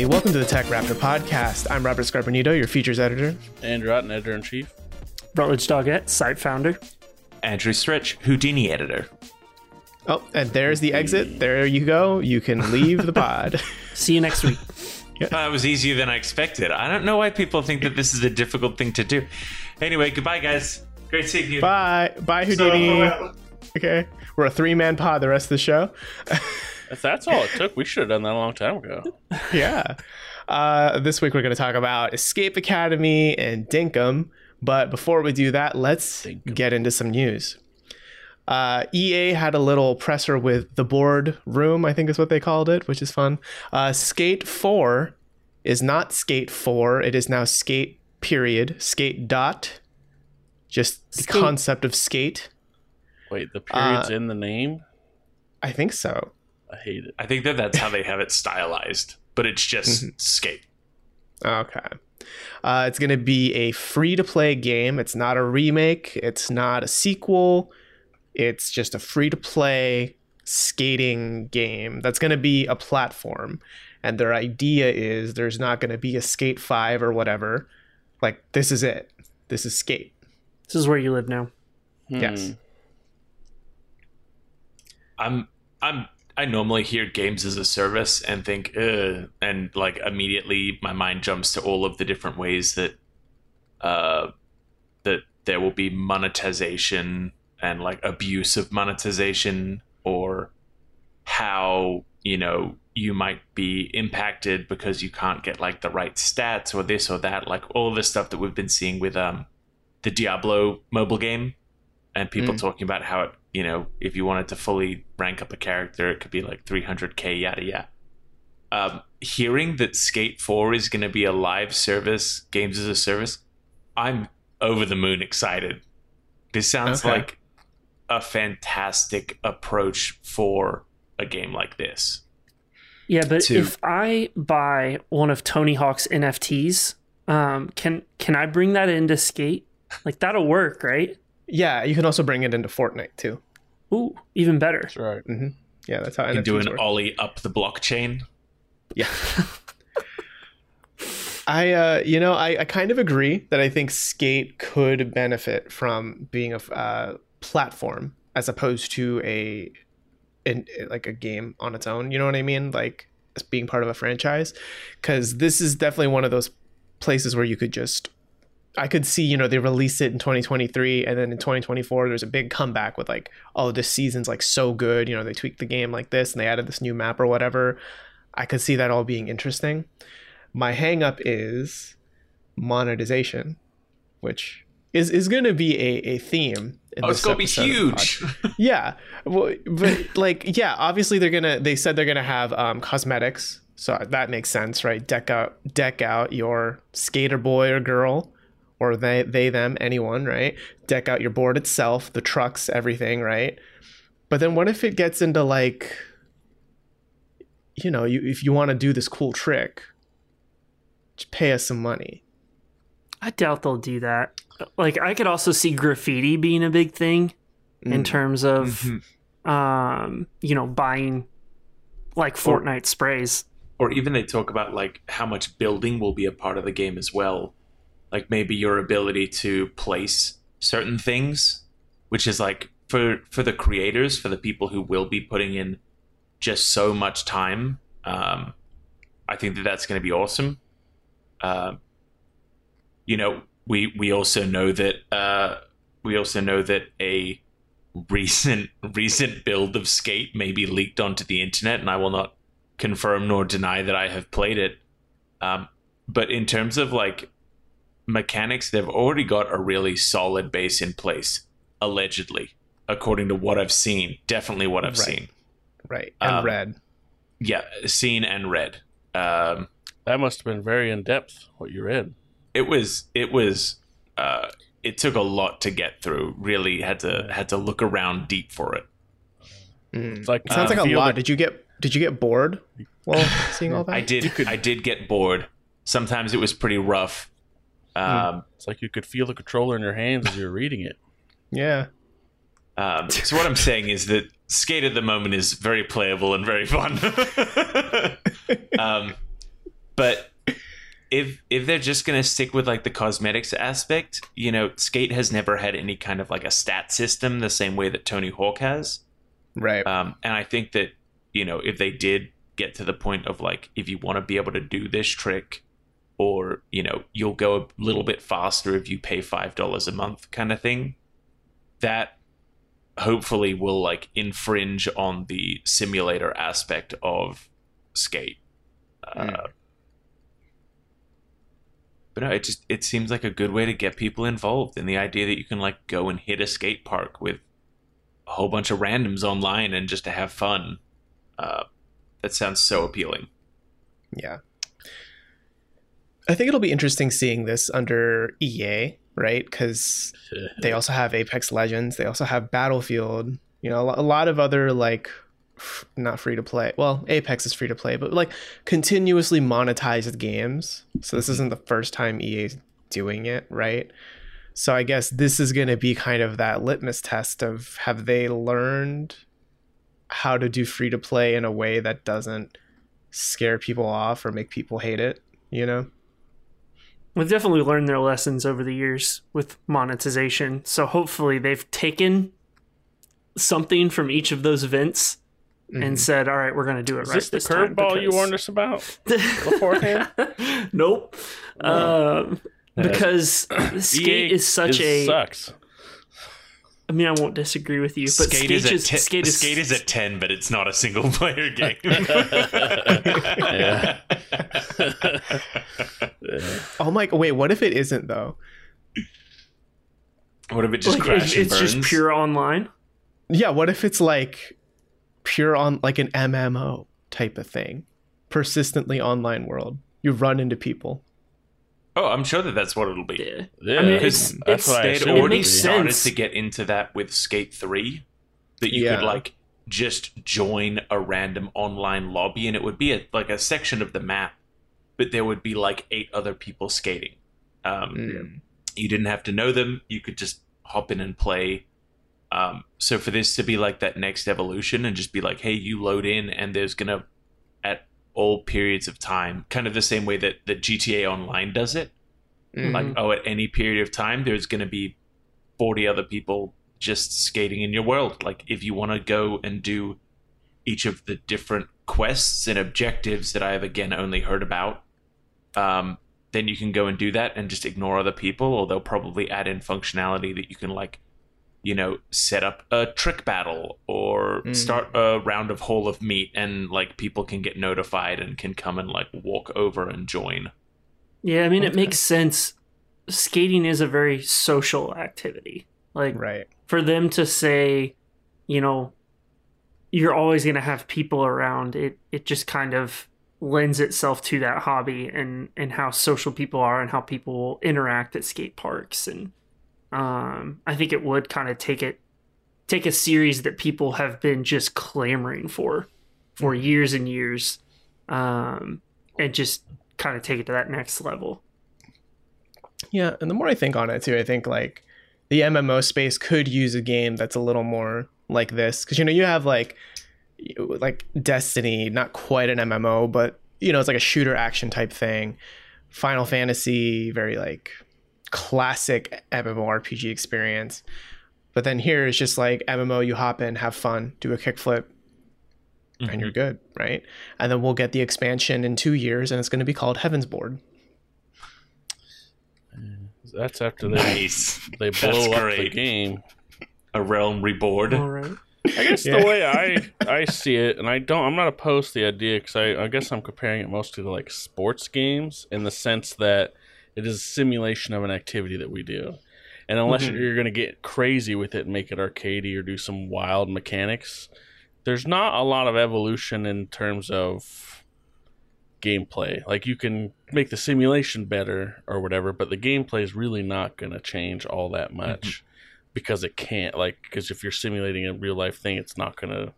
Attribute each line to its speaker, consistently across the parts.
Speaker 1: everybody. Welcome to the TechRaptor podcast. I'm Robert Scarpinito, your features editor.
Speaker 2: Andrew Otton, editor in chief.
Speaker 3: Rutledge Daugette, site founder.
Speaker 4: Andrew Stretch, Houdini editor.
Speaker 1: Oh, and there's the exit. There you go. You can leave the pod.
Speaker 3: See you next week.
Speaker 4: That was easier than I expected. I don't know why people think that this is a difficult thing to do. Anyway, goodbye, guys. Great seeing you.
Speaker 1: Bye. Bye, Houdini. Okay. We're a three man pod the rest of the show.
Speaker 2: If that's all it took, we should have done that a long time ago.
Speaker 1: yeah. Uh, this week we're going to talk about Escape Academy and Dinkum. But before we do that, let's
Speaker 2: Dinkum.
Speaker 1: get into some news. Uh, EA had a little presser with the board room, I think is what they called it, which is fun. Uh, Skate 4 is not Skate 4, it is now Skate period, Skate dot. Just the concept of skate.
Speaker 2: Wait, the period's
Speaker 1: Uh,
Speaker 2: in the name?
Speaker 1: I think so.
Speaker 2: I hate it.
Speaker 4: I think that that's how they have it stylized, but it's just
Speaker 1: Mm-hmm.
Speaker 4: skate.
Speaker 1: Okay. Uh, it's going to be a free to play game. It's not a remake, it's not a sequel. It's just a free to play skating game that's going to be a platform. And their idea is there's not going to be a Skate 5 or whatever. Like, this is it. This is Skate.
Speaker 3: This is where you live now.
Speaker 1: Yes.
Speaker 2: Hmm.
Speaker 4: I'm I'm I normally hear games as a service and think, and like immediately my mind jumps to all of the different ways that uh that there will be monetization and like abuse of monetization or how, you know, you might be impacted because you can't get like the right stats or this or that, like all the stuff that we've been seeing with um the Diablo mobile game and people
Speaker 1: Mm.
Speaker 4: talking about how it, you know, if you wanted to fully rank up a character, it could be like 300k, yada yada. Um, hearing that Skate 4 is going to be a live service, games as a service, I'm over the moon excited. This sounds
Speaker 1: Okay.
Speaker 4: like a fantastic approach for a game like this.
Speaker 3: Yeah, but
Speaker 1: To-
Speaker 3: if I buy one of Tony Hawk's NFTs, um, can can I bring that into Skate? Like that'll work, right?
Speaker 1: Yeah, you can also bring it into Fortnite too.
Speaker 3: Ooh, even better.
Speaker 2: That's right.
Speaker 1: Yeah, that's how
Speaker 4: You can
Speaker 1: NFTs
Speaker 4: do an
Speaker 1: work.
Speaker 4: ollie up the blockchain.
Speaker 1: Yeah. I, uh, you know, I, I kind of agree that I think Skate could benefit from being a uh, platform as opposed to a, in, like a game on its own. You know what I mean? Like being part of a franchise, because this is definitely one of those places where you could just. I could see, you know, they release it in 2023 and then in 2024 there's a big comeback with like, oh, this season's like so good, you know, they tweaked the game like this and they added this new map or whatever. I could see that all being interesting. My hang up is monetization, which is, is going to be a, a theme. In
Speaker 4: Oh, it's going to be
Speaker 1: episode of the
Speaker 4: huge.
Speaker 1: yeah. Well, but like, yeah, obviously they're going to, they said they're going to have um, cosmetics. So that makes sense, right? Deck out, deck out your skater boy or girl or they, they, them, anyone, right? Deck out your board itself, the trucks, everything, right? But then what if it gets into like, you know, you if you want to do this cool trick, just pay us some money.
Speaker 3: I doubt they'll do that. Like I could also see graffiti being a big thing in
Speaker 1: Mm.
Speaker 3: terms of
Speaker 4: Mhm.
Speaker 3: um, you know, buying like Fortnite sprays.
Speaker 4: or even they talk about like how much building will be a part of the game as well like maybe your ability to place certain things which is like for for the creators for the people who will be putting in just so much time um i think that that's going to be awesome uh, you know we we also know that uh we also know that a recent recent build of skate may be leaked onto the internet and i will not confirm nor deny that I have played it. Um, but in terms of like mechanics, they've already got a really solid base in place, allegedly, according to what I've seen. Definitely what I've
Speaker 1: Right.
Speaker 4: seen.
Speaker 1: Right. And
Speaker 4: Um,
Speaker 1: red.
Speaker 4: Yeah, seen and read. Um,
Speaker 2: That must have been very in depth what you read.
Speaker 4: it was it was uh, it took a lot to get through. Really had to had to look around deep for it.
Speaker 1: Mm.
Speaker 2: It's like
Speaker 1: Sounds
Speaker 2: uh,
Speaker 1: like a lot.
Speaker 2: like-
Speaker 1: Did you get did you get bored while seeing all that?
Speaker 4: I did I did get bored. Sometimes it was pretty rough. Um,
Speaker 2: It's like you could feel the controller in your hands as you're reading it.
Speaker 1: Yeah.
Speaker 4: Um, so what I'm saying is that Skate at the moment is very playable and very fun. um, but if if they're just gonna stick with like the cosmetics aspect, you know, Skate has never had any kind of like a stat system the same way that Tony Hawk has.
Speaker 1: Right.
Speaker 4: Um, and I think that you know if they did get to the point of like if you want to be able to do this trick, or you know you'll go a little bit faster if you pay five dollars a month, kind of thing. That hopefully will like infringe on the simulator aspect of Skate. Uh,
Speaker 1: Mm.
Speaker 4: But no, it just it seems like a good way to get people involved in the idea that you can like go and hit a skate park with a whole bunch of randoms online and just to have fun. Uh, that sounds so appealing.
Speaker 1: Yeah. I think it'll be interesting seeing this under EA, right? Because they also have Apex Legends, they also have Battlefield, you know, a lot of other like f- not free to play. Well, Apex is free to play, but like continuously monetized games. So this isn't the first time EA is doing it, right? So I guess this is going to be kind of that litmus test of have they learned how to do free to play in a way that doesn't scare people off or make people hate it, you know?
Speaker 3: We've definitely learned their lessons over the years with monetization. So hopefully they've taken something from each of those events
Speaker 1: Mhm.
Speaker 3: and said, "All right, we're going to do it
Speaker 2: Is
Speaker 3: right
Speaker 2: this the
Speaker 3: this time."
Speaker 2: curveball you warned us about beforehand?
Speaker 3: nope. Um,
Speaker 2: Yeah.
Speaker 3: because skate
Speaker 2: EA
Speaker 3: is such a.
Speaker 2: sucks.
Speaker 3: I mean, I won't disagree with you, but skate,
Speaker 4: is
Speaker 3: is,
Speaker 4: at te-
Speaker 3: skate is
Speaker 4: skate is at ten, but it's not a single player game.
Speaker 2: Yeah.
Speaker 1: Oh my wait, what if it isn't though?
Speaker 4: What if it just
Speaker 3: like,
Speaker 4: crashes
Speaker 3: it's, it's just pure online.
Speaker 1: Yeah, what if it's like pure on like an MMO type of thing? Persistently online world. You run into people.
Speaker 4: Oh, I'm sure that that's what it'll be.
Speaker 3: Yeah.
Speaker 2: Yeah,
Speaker 3: I mean,
Speaker 4: Because
Speaker 3: it's,
Speaker 2: that's
Speaker 3: it's,
Speaker 2: what I
Speaker 4: They'd
Speaker 2: assumed
Speaker 3: it
Speaker 4: already
Speaker 3: makes
Speaker 4: started
Speaker 3: sense.
Speaker 4: to get into that with Skate 3. That you
Speaker 1: Yeah.
Speaker 4: could like just join a random online lobby and it would be a, like a section of the map, but there would be like eight other people skating. Um,
Speaker 1: Mm.
Speaker 4: You didn't have to know them, you could just hop in and play. Um, so for this to be like that next evolution and just be like, hey, you load in and there's gonna at all periods of time, kind of the same way that that GTA Online does it
Speaker 1: Mhm.
Speaker 4: like oh at any period of time there's going to be 40 other people just skating in your world like if you want to go and do each of the different quests and objectives that i have again only heard about um, then you can go and do that and just ignore other people or they'll probably add in functionality that you can like you know set up a trick battle or
Speaker 1: Mm.
Speaker 4: start a round of Hall of Meat and like people can get notified and can come and like walk over and join
Speaker 3: Yeah, I mean, it makes sense. Skating is a very social activity. Like,
Speaker 1: Right.
Speaker 3: for them to say, you know, you're always going to have people around, it, it just kind of lends itself to that hobby and, and how social people are and how people interact at skate parks. And um, I think it would kind of take it, take a series that people have been just clamoring for for years and years um, and just kind of take it to that next level.
Speaker 1: Yeah, and the more I think on it too, I think like the MMO space could use a game that's a little more like this because you know you have like like Destiny, not quite an MMO, but you know it's like a shooter action type thing. Final Fantasy, very like classic MMORPG experience. But then here it's just like MMO, you hop in, have fun, do a kickflip, and mm-hmm. you're good, right? And then we'll get the expansion in two years, and it's going to be called Heaven's Board.
Speaker 2: Uh, that's after they
Speaker 4: nice
Speaker 2: they
Speaker 4: That's
Speaker 2: blow up the game.
Speaker 4: a realm reborn
Speaker 3: All right.
Speaker 2: I guess
Speaker 1: Yeah.
Speaker 2: the way I I see it, and I don't, I'm not opposed to the idea because I, I guess I'm comparing it mostly to like sports games in the sense that it is a simulation of an activity that we do, and unless
Speaker 1: Mhm.
Speaker 2: you're going to get crazy with it and make it arcadey or do some wild mechanics, there's not a lot of evolution in terms of gameplay. Like you can make the simulation better or whatever, but the gameplay is really not going to change all that much because it can't. Like because if you're simulating a real life thing, it's not going to.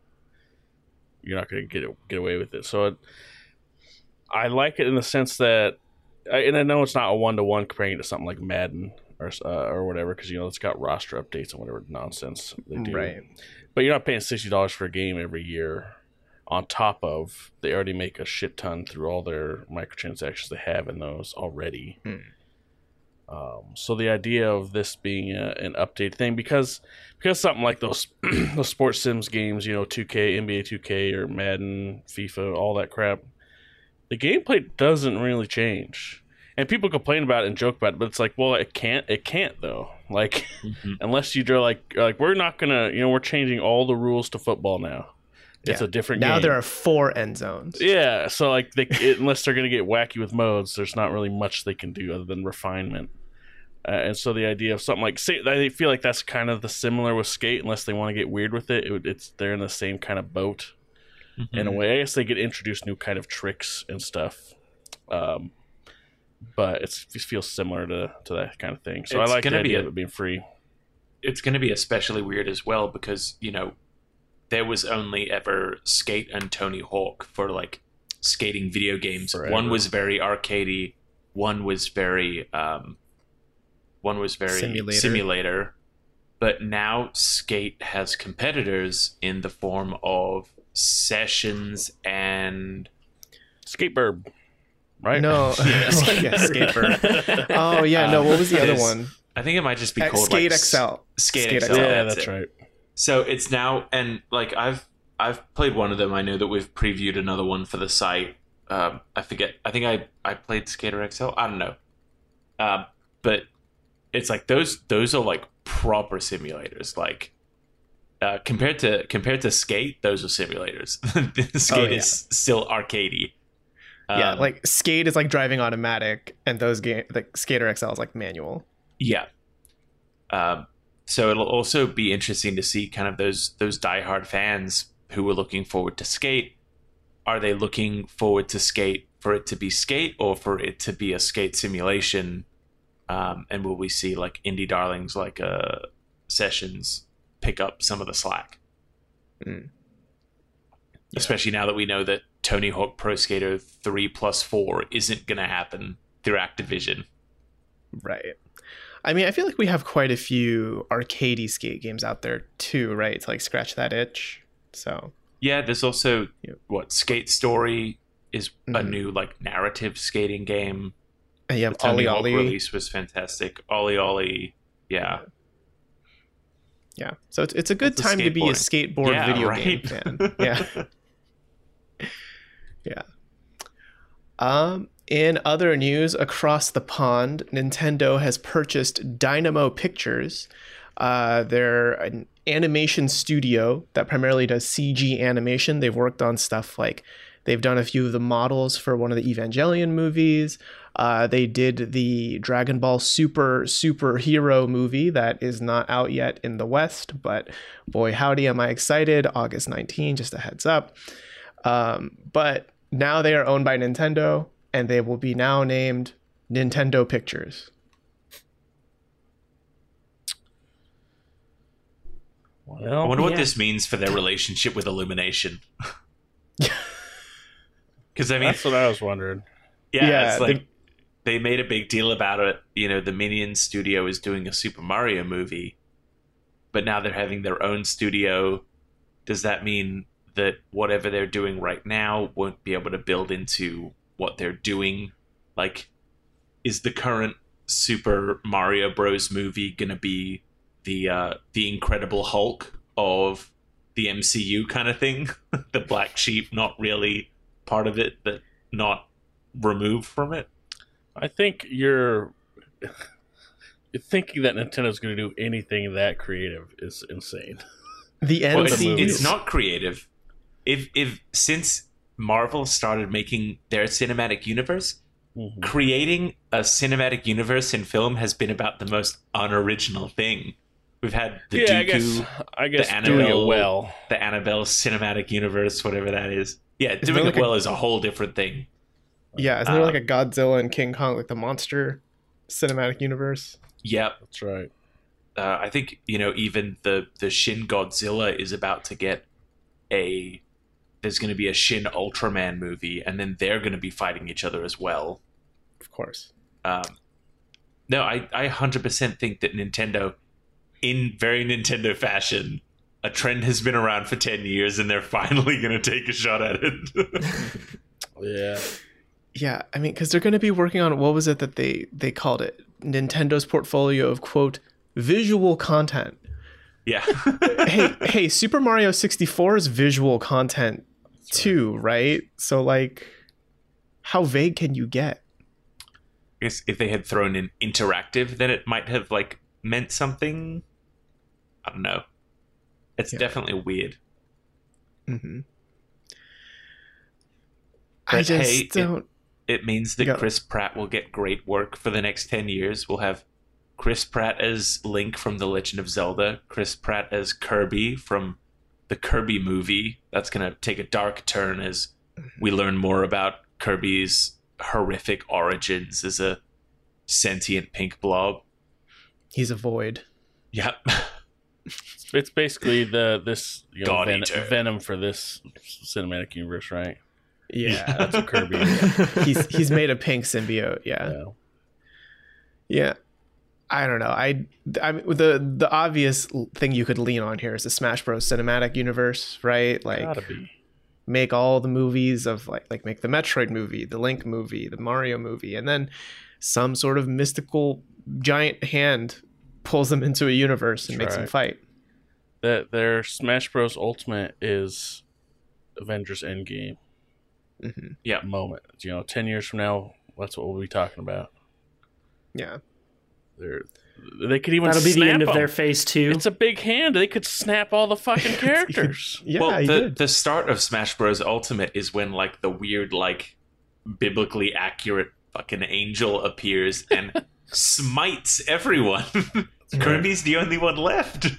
Speaker 2: You're not going to get it, get away with it. So it, I like it in the sense that, and I know it's not a one to one comparing it to something like Madden or uh, or whatever because you know it's got roster updates and whatever nonsense they do
Speaker 1: Right.
Speaker 2: but you're not paying sixty dollars for a game every year on top of they already make a shit ton through all their microtransactions they have in those already.
Speaker 1: Hmm.
Speaker 2: Um, so the idea of this being a, an update thing because because something like those those sports sims games, you know, 2K, NBA 2K or Madden, FIFA, all that crap, the gameplay doesn't really change. And people complain about it and joke about it, but it's like, well, it can't. It can't though. Like,
Speaker 4: Mhm.
Speaker 2: unless you draw like like we're not gonna, you know, we're changing all the rules to football now. It's
Speaker 1: Yeah.
Speaker 2: a different
Speaker 1: Now
Speaker 2: game.
Speaker 1: there are four end zones.
Speaker 2: Yeah, so like they, it, unless they're gonna get wacky with modes, there's not really much they can do other than refinement. Uh, and so the idea of something like say, I feel like that's kind of the similar with skate, unless they want to get weird with it. it it's they're in the same kind of boat in a
Speaker 4: Mhm.
Speaker 2: way. I guess they could introduce new kind of tricks and stuff. Um, but it's, it feels similar to, to that kind of thing. So
Speaker 4: It's
Speaker 2: I like the
Speaker 4: gonna be
Speaker 2: idea
Speaker 4: a-
Speaker 2: of it being free.
Speaker 4: it's going to be especially weird as well because you know there was only ever skate and tony hawk for like skating video games
Speaker 2: Forever.
Speaker 4: one was very arcadey one was very um one was very
Speaker 1: Simulator.
Speaker 4: simulator but now skate has competitors in the form of sessions and
Speaker 2: Skatebird, right?
Speaker 1: No, yeah, Skatebird. Oh yeah, no. What was the other one?
Speaker 4: i think it might just be called
Speaker 1: Skate
Speaker 4: like,
Speaker 1: XL.
Speaker 4: skate,
Speaker 1: Skate
Speaker 4: XL,
Speaker 1: XL.
Speaker 2: yeah,
Speaker 4: that's
Speaker 2: that's
Speaker 4: it.
Speaker 2: right.
Speaker 4: So it's now, and like I've I've played one of them. I know that we've previewed another one for the site. Um, I forget. I think I I played Skater XL. I don't know. Uh, but it's like those those are like proper simulators. Like uh, compared to compared to Skate, those are simulators. Skate
Speaker 1: Oh, yeah.
Speaker 4: is still arcadey.
Speaker 1: yeah,
Speaker 4: Um,
Speaker 1: like Skate is like driving automatic, and those game like Skater XL is like manual.
Speaker 4: Yeah. Um, so it'll also be interesting to see kind of those those diehard fans who were looking forward to skate. Are they looking forward to skate for it to be skate or for it to be a skate simulation? Um, and will we see like indie darlings like uh, Sessions pick up some of the slack?
Speaker 1: Mm.
Speaker 4: Especially now that we know that Tony Hawk Pro Skater 3 plus 4 isn't going to happen through Activision.
Speaker 1: Right. I mean, I feel like we have quite a few arcadey skate games out there too, right? To like scratch that itch. So
Speaker 4: Yeah, there's also what Skate Story is a
Speaker 1: Mhm.
Speaker 4: new like narrative skating game. The Tony
Speaker 1: OlliOlli.
Speaker 4: release was fantastic. OlliOlli, yeah,
Speaker 1: Yeah. So it's, it's a good
Speaker 4: That's a
Speaker 1: time to be a skateboard
Speaker 4: Yeah,
Speaker 1: video
Speaker 4: right.
Speaker 1: game fan. Yeah. yeah. Um, in other news, across the pond, Nintendo has purchased Dynamo Pictures. Uh, they're an animation studio that primarily does CG animation. They've worked on stuff like they've done a few of the models for one of the Evangelion movies. Uh, they did the Dragon Ball Super superhero movie that is not out yet in the West, but boy, howdy, am I excited! August 19, just a heads up. Um, but now they are owned by Nintendo, and they will be now named Nintendo Pictures.
Speaker 4: Well, I
Speaker 2: Well,
Speaker 4: wonder what this means for their relationship with Illumination. Because I mean,
Speaker 2: that's what I was wondering.
Speaker 4: yeah,
Speaker 1: Yeah,
Speaker 4: it's
Speaker 1: the-
Speaker 4: like they made a big deal about it. You know, the Minions studio is doing a Super Mario movie, but now they're having their own studio. Does that mean that whatever they're doing right now won't be able to build into what they're doing? Like, is the current Super Mario Bros. movie gonna be the uh, the Incredible Hulk of the MCU kind of thing? the black sheep, not really part of it, but not removed from it.
Speaker 2: I think you're you're thinking that Nintendo's going to do anything that creative is insane.
Speaker 1: The
Speaker 4: Well, it's,
Speaker 1: NC
Speaker 4: it's not creative. If if since Marvel started making their cinematic universe,
Speaker 2: Mhm.
Speaker 4: creating a cinematic universe in film has been about the most unoriginal thing. We've had the
Speaker 2: yeah, I
Speaker 4: Dooku,
Speaker 2: guess I guess
Speaker 4: the
Speaker 2: doing it
Speaker 4: Annabelle-
Speaker 2: well.
Speaker 4: the Annabelle cinematic universe, whatever that is. Yeah,
Speaker 1: there
Speaker 4: doing
Speaker 1: like
Speaker 4: it
Speaker 1: a-
Speaker 4: well is a whole different thing.
Speaker 1: yeah, isn't there
Speaker 4: uh,
Speaker 1: like a Godzilla and King Kong, like the monster cinematic universe?
Speaker 4: Yep.
Speaker 2: That's right.
Speaker 4: uh, I think you know even the the Shin Godzilla is about to get a there's going to be a Shin Ultraman movie, and then they're going to be fighting each other as well.
Speaker 1: Of course.
Speaker 4: Um, no, I I hundred percent think that Nintendo, in very Nintendo fashion, a trend has been around for 10 years and they're finally going to take a shot at it.
Speaker 2: Yeah.
Speaker 1: Yeah, I mean, because they're going to be working on what was it that they they called it? Nintendo's portfolio of quote visual content.
Speaker 4: yeah.
Speaker 1: hey, hey, Super Mario 64 is visual content too, right? So like, how vague can you get?
Speaker 4: I guess if they had thrown in interactive, then it might have like meant something. I don't know. It's
Speaker 1: Yeah.
Speaker 4: definitely weird.
Speaker 1: hmm I just
Speaker 4: hey, it-
Speaker 1: don't.
Speaker 4: It means that. Chris Pratt will get great work for the next 10 years. We'll have Chris Pratt as Link from The Legend of Zelda, Chris Pratt as Kirby from the Kirby movie. That's going to take a dark turn as we learn more about Kirby's horrific origins as a sentient pink blob.
Speaker 1: He's a void.
Speaker 4: Yep.
Speaker 2: It's basically the this you know ven- venom for this cinematic universe, right?
Speaker 1: Yeah,
Speaker 2: That's what Kirby.
Speaker 1: he's he's made a pink symbiote. Yeah.
Speaker 2: yeah.
Speaker 1: Yeah. I don't know. I, I mean, the the obvious thing you could lean on here is the Smash Bros. cinematic universe, right? Like,
Speaker 2: Gotta be.
Speaker 1: make all the movies of like like make the Metroid movie, the Link movie, the Mario movie, and then some sort of mystical giant hand pulls them into a universe and
Speaker 2: That's
Speaker 1: makes them fight.
Speaker 2: That their Smash Bros. Ultimate is Avengers Endgame
Speaker 1: hmm Yeah,
Speaker 2: moment. You know, ten years from now, that's what we'll be talking about.
Speaker 1: Yeah.
Speaker 2: They're, they could even
Speaker 3: That'll be the
Speaker 2: snap
Speaker 3: end of their phase two.
Speaker 2: It's a big hand. They could snap all the fucking characters.
Speaker 1: Yeah,
Speaker 4: well, the,
Speaker 1: did.
Speaker 4: the start of Smash Bros. Ultimate is when like the weird, like biblically accurate fucking angel appears and smites everyone. Kirby's the only one left.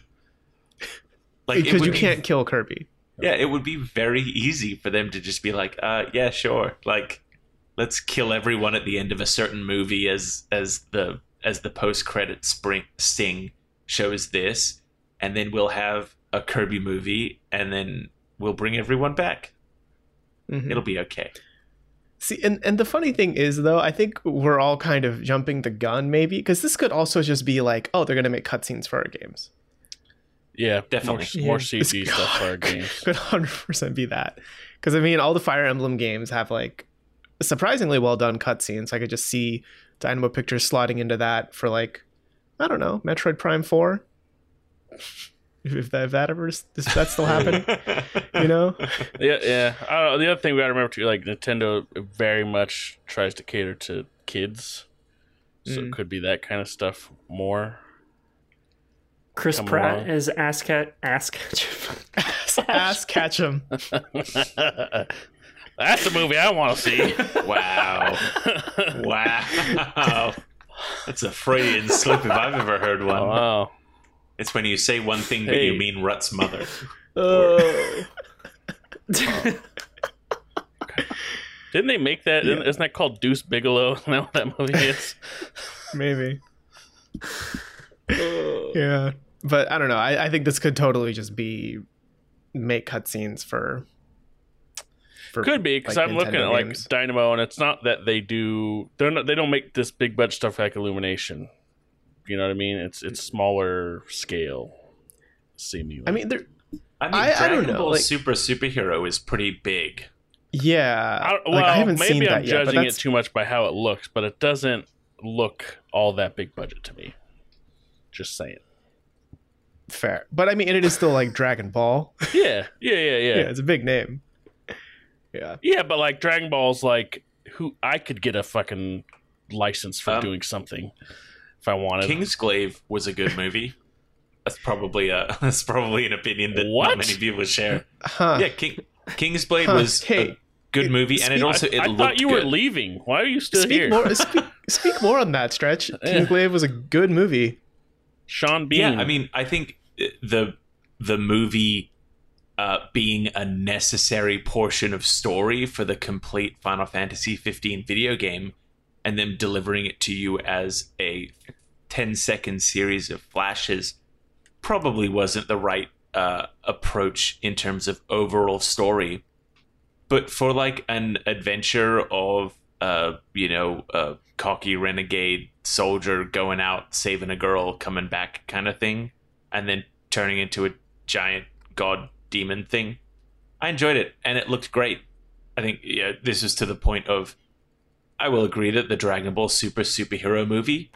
Speaker 4: Like
Speaker 1: because you
Speaker 4: be-
Speaker 1: can't kill Kirby.
Speaker 4: Yeah, it would be very easy for them to just be like, uh, yeah, sure. Like, let's kill everyone at the end of a certain movie as as the as the post credit spring sting shows this, and then we'll have a Kirby movie, and then we'll bring everyone back.
Speaker 1: Mhm.
Speaker 4: It'll be okay.
Speaker 1: See, and, and the funny thing is, though, I think we're all kind of jumping the gun, maybe, because this could also just be like, oh, they're going to make cutscenes for our games.
Speaker 2: Yeah,
Speaker 4: Definitely.
Speaker 2: More, more
Speaker 1: Yeah.
Speaker 2: CG stuff for our games.
Speaker 1: Could 100% be that. Because, I mean, all the Fire Emblem games have, like, surprisingly well done cutscenes. I could just see Dynamo Pictures slotting into that for, like, I don't know, Metroid Prime 4. If that, if that ever, is if that's still happening, you know?
Speaker 2: Yeah, yeah. I don't know. The other thing we got to remember too, like Nintendo very much tries to cater to kids, so
Speaker 1: Mm.
Speaker 2: it could be that kind of stuff more.
Speaker 3: Chris
Speaker 2: Come
Speaker 3: Pratt
Speaker 2: along.
Speaker 3: as Ask Cat Ask
Speaker 1: Ass catch him.
Speaker 2: That's the movie I want to see.
Speaker 4: wow, wow, that's a Freudian slip if I've ever heard one.
Speaker 2: Oh, wow.
Speaker 4: It's when you say one thing but
Speaker 2: Hey.
Speaker 4: you mean Rut's mother.
Speaker 1: Oh.
Speaker 2: Didn't they make that? Isn't isn't that called Deuce Bigalow? Isn't that what that movie is?
Speaker 1: Maybe. yeah. But I don't know. I, I think this could totally just be make cutscenes for. for
Speaker 2: Could be because
Speaker 1: like,
Speaker 2: I'm looking
Speaker 1: Nintendo
Speaker 2: at like
Speaker 1: games.
Speaker 2: Dynamo, and it's not that they do. They're not. They don't make this big budget stuff like Illumination. You know what I mean? It's it's smaller scale. Seemingly.
Speaker 1: I mean, they're
Speaker 4: I mean,
Speaker 1: I- I
Speaker 4: Dragon
Speaker 1: don't know,
Speaker 4: Ball
Speaker 1: like-
Speaker 4: Super Superhero is pretty big.
Speaker 1: yeah.
Speaker 2: I,
Speaker 1: like,
Speaker 2: well,
Speaker 1: I haven't
Speaker 2: maybe
Speaker 1: seen
Speaker 2: I'm
Speaker 1: that yet,
Speaker 2: judging it too much by how it looks, but it doesn't look all that big budget to me. Just saying.
Speaker 1: Fair. But I mean, it is still like Dragon Ball.
Speaker 2: Yeah, yeah, yeah, yeah,
Speaker 1: yeah,
Speaker 2: yeah.
Speaker 1: it's a big name. Yeah.
Speaker 2: Yeah, but like Dragon Ball's like who I could get a fucking license for
Speaker 4: Um,
Speaker 2: doing something if I wanted.
Speaker 4: Kingsglaive was a good movie. That's probably a that's probably an opinion that
Speaker 2: What?
Speaker 4: not many people share.
Speaker 1: Huh.
Speaker 4: Yeah, King Kingsglaive
Speaker 1: Huh.
Speaker 4: was
Speaker 1: Hey,
Speaker 4: a good
Speaker 1: it-
Speaker 4: movie, and it also it
Speaker 2: I, I
Speaker 4: looked
Speaker 2: thought you
Speaker 4: good.
Speaker 2: were leaving. Why are you still
Speaker 1: speak
Speaker 2: here?
Speaker 1: more. Speak, speak more on that stretch.
Speaker 2: Yeah.
Speaker 1: Kingsglaive was a good movie.
Speaker 2: Sean Bean.
Speaker 4: Yeah, I mean, I think the the movie uh, being a necessary portion of story for the complete Final Fantasy 15 video game, and them delivering it to you as a 10 second series of flashes, probably wasn't the right uh, approach in terms of overall story. But for like an adventure of uh, you know, a cocky renegade soldier going out saving a girl, coming back kind of thing, and then turning into a giant god demon thing. I enjoyed it, and it looked great. I think yeah, this is to the point of. I will agree that the Dragon Ball Super superhero movie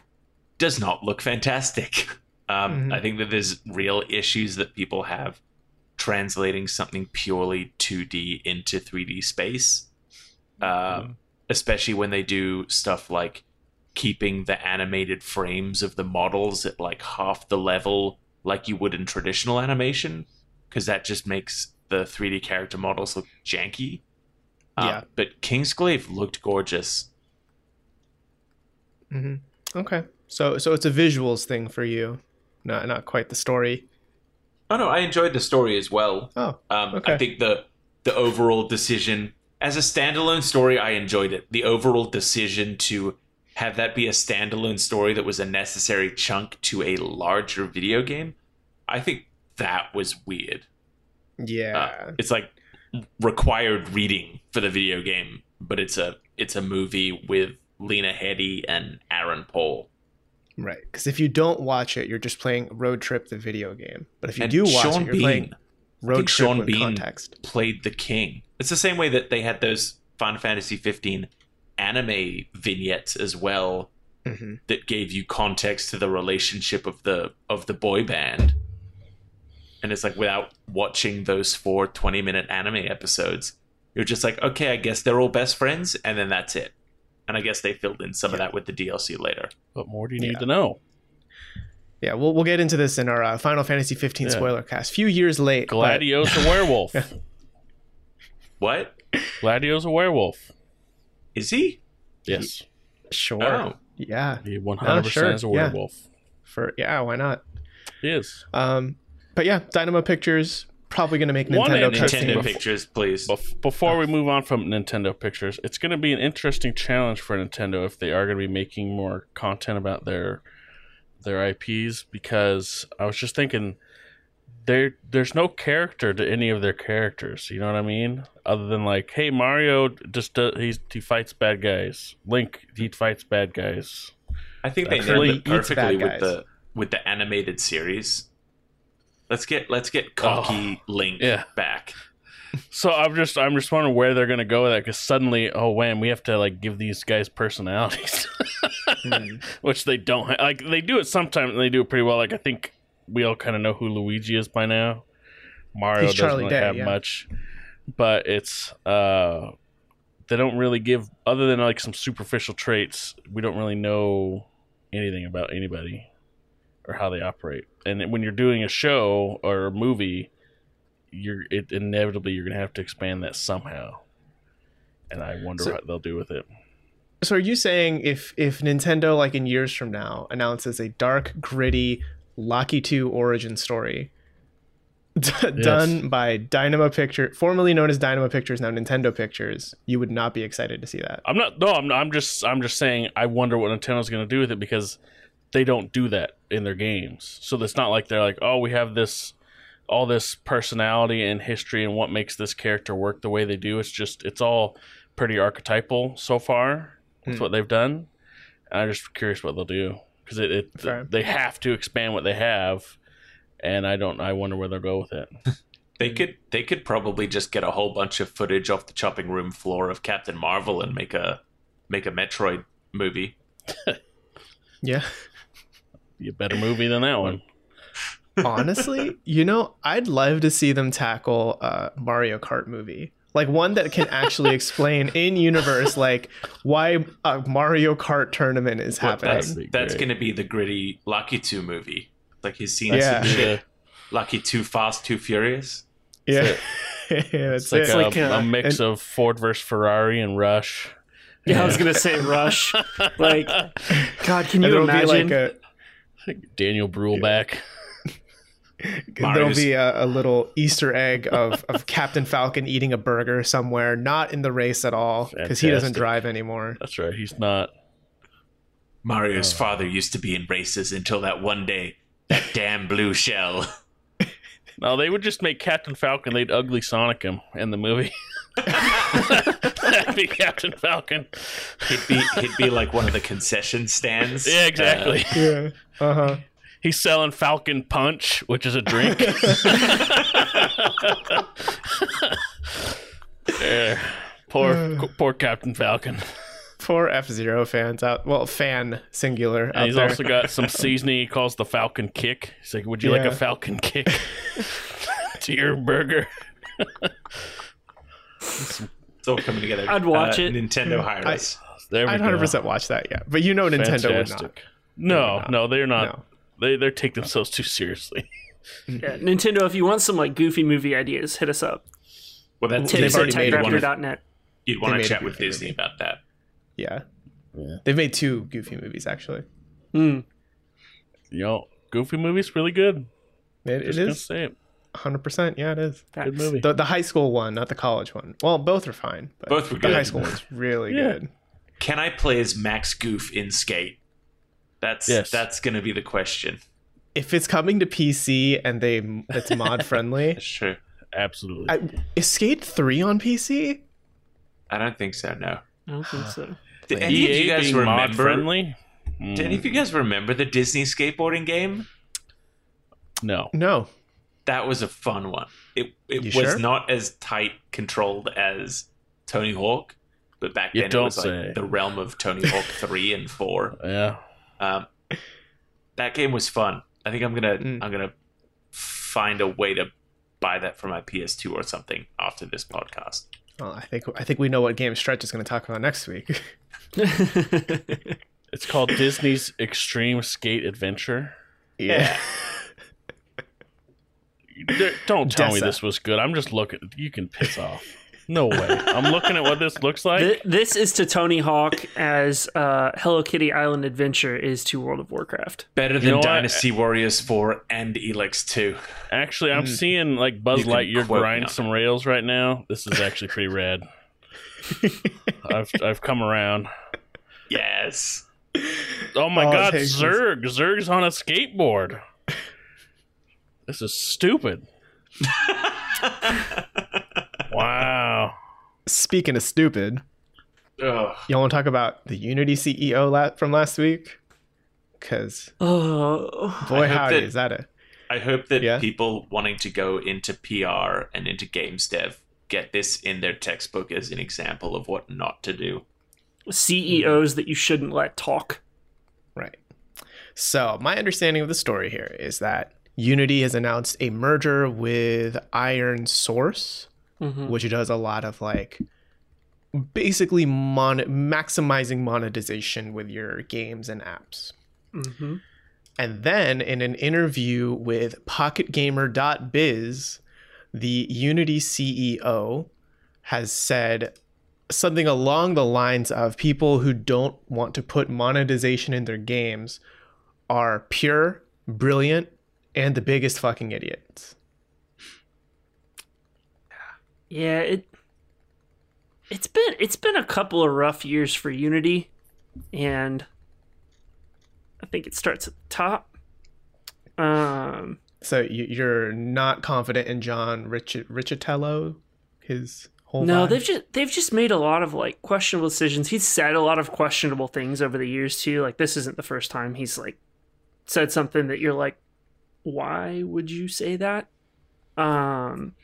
Speaker 4: does not look fantastic. Um,
Speaker 1: Mhm.
Speaker 4: I think that there's real issues that people have translating something purely 2D into 3D space, um, especially when they do stuff like keeping the animated frames of the models at like half the level like you would in traditional animation, because that just makes the 3D character models look janky. Um,
Speaker 1: Yeah.
Speaker 4: But Kingsglaive looked gorgeous.
Speaker 1: hmm Okay. So so it's a visuals thing for you, not not quite the story.
Speaker 4: Oh no, I enjoyed the story as well.
Speaker 1: Oh,
Speaker 4: Um,
Speaker 1: Okay.
Speaker 4: I think the the overall decision as a standalone story, I enjoyed it. The overall decision to have that be a standalone story that was a necessary chunk to a larger video game, I think that was weird.
Speaker 1: yeah.
Speaker 4: Uh, it's like required reading for the video game, but it's a it's a movie with Lena Headey and Aaron Paul.
Speaker 1: Right. Because if you don't watch it, you're just playing Road Trip, the video game. But if you
Speaker 4: And
Speaker 1: do watch
Speaker 4: Sean
Speaker 1: it, you're
Speaker 4: Bean.
Speaker 1: playing Road Trip
Speaker 4: Sean
Speaker 1: with
Speaker 4: Bean-
Speaker 1: context.
Speaker 4: played the king. It's the same way that they had those Final Fantasy 15 anime vignettes as well
Speaker 1: hmm
Speaker 4: that gave you context to the relationship of the of the boy band. And it's like without watching those four 20 minute anime episodes, you're just like, okay, I guess they're all best friends, and then that's it. And I guess they filled in some of that with the DLC later.
Speaker 2: What more do you
Speaker 1: Yeah.
Speaker 2: need to know?
Speaker 1: Yeah, we'll we'll get into this in our uh, Final Fantasy 15
Speaker 2: Yeah.
Speaker 1: spoiler cast. Few years late. but-
Speaker 2: Gladio's a werewolf.
Speaker 4: What?
Speaker 2: Gladio's a werewolf.
Speaker 4: Is he?
Speaker 2: Yes.
Speaker 1: Sure.
Speaker 4: Oh.
Speaker 1: Yeah.
Speaker 2: He 100%
Speaker 1: sure,
Speaker 2: is a
Speaker 1: yeah.
Speaker 2: werewolf.
Speaker 1: For yeah, why not?
Speaker 2: He is.
Speaker 1: Um, but yeah, Dynamo Pictures probably going to make Nintendo
Speaker 2: and.
Speaker 4: Nintendo pictures, please.
Speaker 2: Bef- before we move on from Nintendo Pictures, it's going to be an interesting challenge for Nintendo if they are going to be making more content about their their IPs because I was just thinking there there's no character to any of their characters, you know what I mean? Other than like, hey, Mario just does, he's, he fights bad guys. Link he fights bad guys.
Speaker 4: I think they
Speaker 2: Actually
Speaker 4: nailed it perfectly with the with the animated series. Let's get let's get cocky Link
Speaker 2: Yeah.
Speaker 4: back.
Speaker 2: So I'm just I'm just wondering where they're going to go with that because suddenly, oh man, we have to like give these guys personalities.
Speaker 1: Hmm.
Speaker 2: which they don't ha- like they do it sometimes and they do it pretty well like i think we all kind of know who luigi is by now. Mario
Speaker 1: He's
Speaker 2: doesn't
Speaker 1: Charlie
Speaker 2: really
Speaker 1: Day,
Speaker 2: have
Speaker 1: yeah.
Speaker 2: much but it's uh they don't really give other than like some superficial traits we don't really know anything about anybody or how they operate. And when you're doing a show or a movie you're it inevitably you're gonna have to expand that somehow. And i wonder
Speaker 1: So-
Speaker 2: what they'll do with it.
Speaker 1: So are you saying if if Nintendo like in years from now announces a dark, gritty Lakitu origin story d- done by Dynamo Picture, formerly known as Dynamo Pictures, now Nintendo Pictures, you would not be excited to see that?
Speaker 2: I'm not. No, I'm. I'm just. I'm just saying. I wonder what Nintendo's going to do with it because they don't do that in their games. So it's not like they're like, oh, we have this, all this personality and history and what makes this character work the way they do. It's just. It's all pretty archetypal so far. That's
Speaker 1: Hmm.
Speaker 2: what they've done. And I'm just curious what they'll do because it. it
Speaker 1: Fair.
Speaker 2: they have to expand what they have, and I don't. I wonder where they'll go with it.
Speaker 4: They could they could probably just get a whole bunch of footage off the chopping room floor of Captain Marvel and make a make a Metroid movie.
Speaker 1: Yeah.
Speaker 2: Be a better movie than that one.
Speaker 1: Honestly, you know, I'd love to see them tackle a Mario Kart movie. Like one that can actually explain in universe like why a Mario Kart tournament is
Speaker 4: Well,
Speaker 1: happening.
Speaker 4: that's that's going to be the gritty Lakitu movie. Like his scenes,
Speaker 1: Yeah.
Speaker 2: Yeah.
Speaker 4: Lakitu Fast, Too Furious.
Speaker 1: yeah.
Speaker 2: it.
Speaker 1: yeah, that's
Speaker 2: It's like,
Speaker 1: it.
Speaker 2: a,
Speaker 3: like, uh,
Speaker 2: a mix of Ford versus Ferrari and Rush.
Speaker 3: Yeah, I was gonna say Rush. Like, God, can you imagine?
Speaker 1: be like a
Speaker 2: Daniel Bruhlback.
Speaker 1: there'll be a, a little Easter egg of, of Captain Falcon eating a burger somewhere, not in the race at all, because he doesn't drive anymore.
Speaker 2: That's right. He's not.
Speaker 4: Mario's
Speaker 2: Oh.
Speaker 4: father used to be in races until that one day, that damn blue shell.
Speaker 2: No, they would just make Captain Falcon. They'd ugly Sonic him in the movie. That'd be Captain Falcon.
Speaker 4: He'd be he'd be like one of the concession stands.
Speaker 2: Yeah, exactly.
Speaker 1: Yeah. Uh huh.
Speaker 2: He's selling Falcon Punch, which is a drink. Yeah. Poor, poor Captain Falcon.
Speaker 1: Poor F Zero fans out. Well, fan singular
Speaker 2: And
Speaker 1: out
Speaker 2: he's
Speaker 1: there.
Speaker 2: also got some seasoning he calls the Falcon Kick. He's like, "Would you like a Falcon Kick to your burger?"
Speaker 4: It's all coming together.
Speaker 3: I'd watch
Speaker 4: Uh,
Speaker 3: it.
Speaker 4: Nintendo hired
Speaker 1: I-
Speaker 4: us.
Speaker 2: There we
Speaker 1: I'd
Speaker 2: go.
Speaker 1: hundred percent watch that. Yeah, but you know Nintendo would not.
Speaker 2: No, no, they're not.
Speaker 1: No.
Speaker 2: They they take themselves too seriously.
Speaker 3: Yeah, Nintendo, if you want some like goofy movie ideas, hit us up.
Speaker 4: Well, that's
Speaker 1: They've
Speaker 3: Tips
Speaker 1: already
Speaker 3: at
Speaker 1: made one.
Speaker 3: techraptor.net.
Speaker 4: you'd want to chat with Disney
Speaker 1: movie.
Speaker 4: about that.
Speaker 1: Yeah,
Speaker 2: Yeah.
Speaker 1: they've made two Goofy movies actually.
Speaker 3: Mm.
Speaker 2: You know, Goofy movie's really good.
Speaker 1: It, it
Speaker 2: Just gonna
Speaker 1: is
Speaker 2: say it.
Speaker 1: hundred percent. Yeah, it is.
Speaker 2: Good movie.
Speaker 1: The the high school one, not the college one. Well, both are fine. But
Speaker 4: Both were good.
Speaker 1: the high school one's really
Speaker 2: Yeah.
Speaker 1: good.
Speaker 4: Can I play as Max Goof in Skate? That's
Speaker 2: Yes.
Speaker 4: that's going to be the question.
Speaker 1: If it's coming to PC and they it's mod friendly,
Speaker 4: That's true.
Speaker 2: Absolutely.
Speaker 1: I, is Skate three on PC?
Speaker 4: I don't think so. No.
Speaker 3: I don't think so.
Speaker 4: Did any of
Speaker 2: EA
Speaker 4: you guys
Speaker 2: mod
Speaker 4: remember?
Speaker 2: friendly?
Speaker 4: Did any of you mm. guys remember the Disney skateboarding game?
Speaker 2: No.
Speaker 1: No.
Speaker 4: That was a fun one. It it
Speaker 1: You
Speaker 4: was
Speaker 1: sure?
Speaker 4: not as tight controlled as Tony Hawk, but back
Speaker 2: You
Speaker 4: then it
Speaker 2: don't
Speaker 4: was like the realm of Tony Hawk three and four.
Speaker 2: Yeah.
Speaker 4: Um, that game was fun. I think I'm gonna
Speaker 1: Mm.
Speaker 4: I'm gonna find a way to buy that for my PS2 or something after this podcast.
Speaker 1: Well, I think I think we know what game Stretch is going to talk about next week.
Speaker 2: It's called Disney's Extreme Skate Adventure.
Speaker 1: yeah.
Speaker 2: There- Don't tell me this was good. I'm just looking. You can piss off. No way. I'm looking at what this looks like.
Speaker 3: Th- this is to Tony Hawk as uh, Hello Kitty Island Adventure is to World of Warcraft.
Speaker 4: Better than
Speaker 2: know what?
Speaker 4: Dynasty Warriors 4 and Elix 2.
Speaker 2: Actually, I'm seeing like Buzz
Speaker 4: You
Speaker 2: Lightyear
Speaker 4: quote me
Speaker 2: grind
Speaker 4: on
Speaker 2: some rails right now. This is actually pretty rad. I've I've come around.
Speaker 4: Yes.
Speaker 2: Oh my
Speaker 1: Oh,
Speaker 2: god,
Speaker 1: thank you.
Speaker 2: Zurg! Zurg's on a skateboard. This is stupid. wow.
Speaker 1: Speaking of stupid,
Speaker 4: Ugh.
Speaker 1: y'all want to talk about the Unity CEO la- from last week? Because
Speaker 3: Oh,
Speaker 1: boy,
Speaker 4: I hope
Speaker 1: howdy,
Speaker 4: that-
Speaker 1: is that it?
Speaker 4: I hope that
Speaker 1: Yeah?
Speaker 4: people wanting to go into PR and into games dev get this in their textbook as an example of what not to do.
Speaker 3: CEOs that you shouldn't let talk.
Speaker 1: Right. So, my understanding of the story here is that Unity has announced a merger with ironSource,
Speaker 3: Mhm.
Speaker 1: which does a lot of like basically mon- maximizing monetization with your games and apps.
Speaker 3: Mm-hmm.
Speaker 1: And then in an interview with pocketgamer.biz, the Unity CEO has said something along the lines of people who don't want to put monetization in their games are pure, brilliant, and the biggest fucking idiots.
Speaker 3: Yeah, it it's been it's been a couple of rough years for Unity, and I think it starts at the top. Um,
Speaker 1: So you, you're not confident in John Rich- Riccitiello, his whole
Speaker 3: no,
Speaker 1: vibe?
Speaker 3: they've just they've just made a lot of like questionable decisions. He's said a lot of questionable things over the years too. Like this isn't the first time he's like said something that you're like, why would you say that? Um,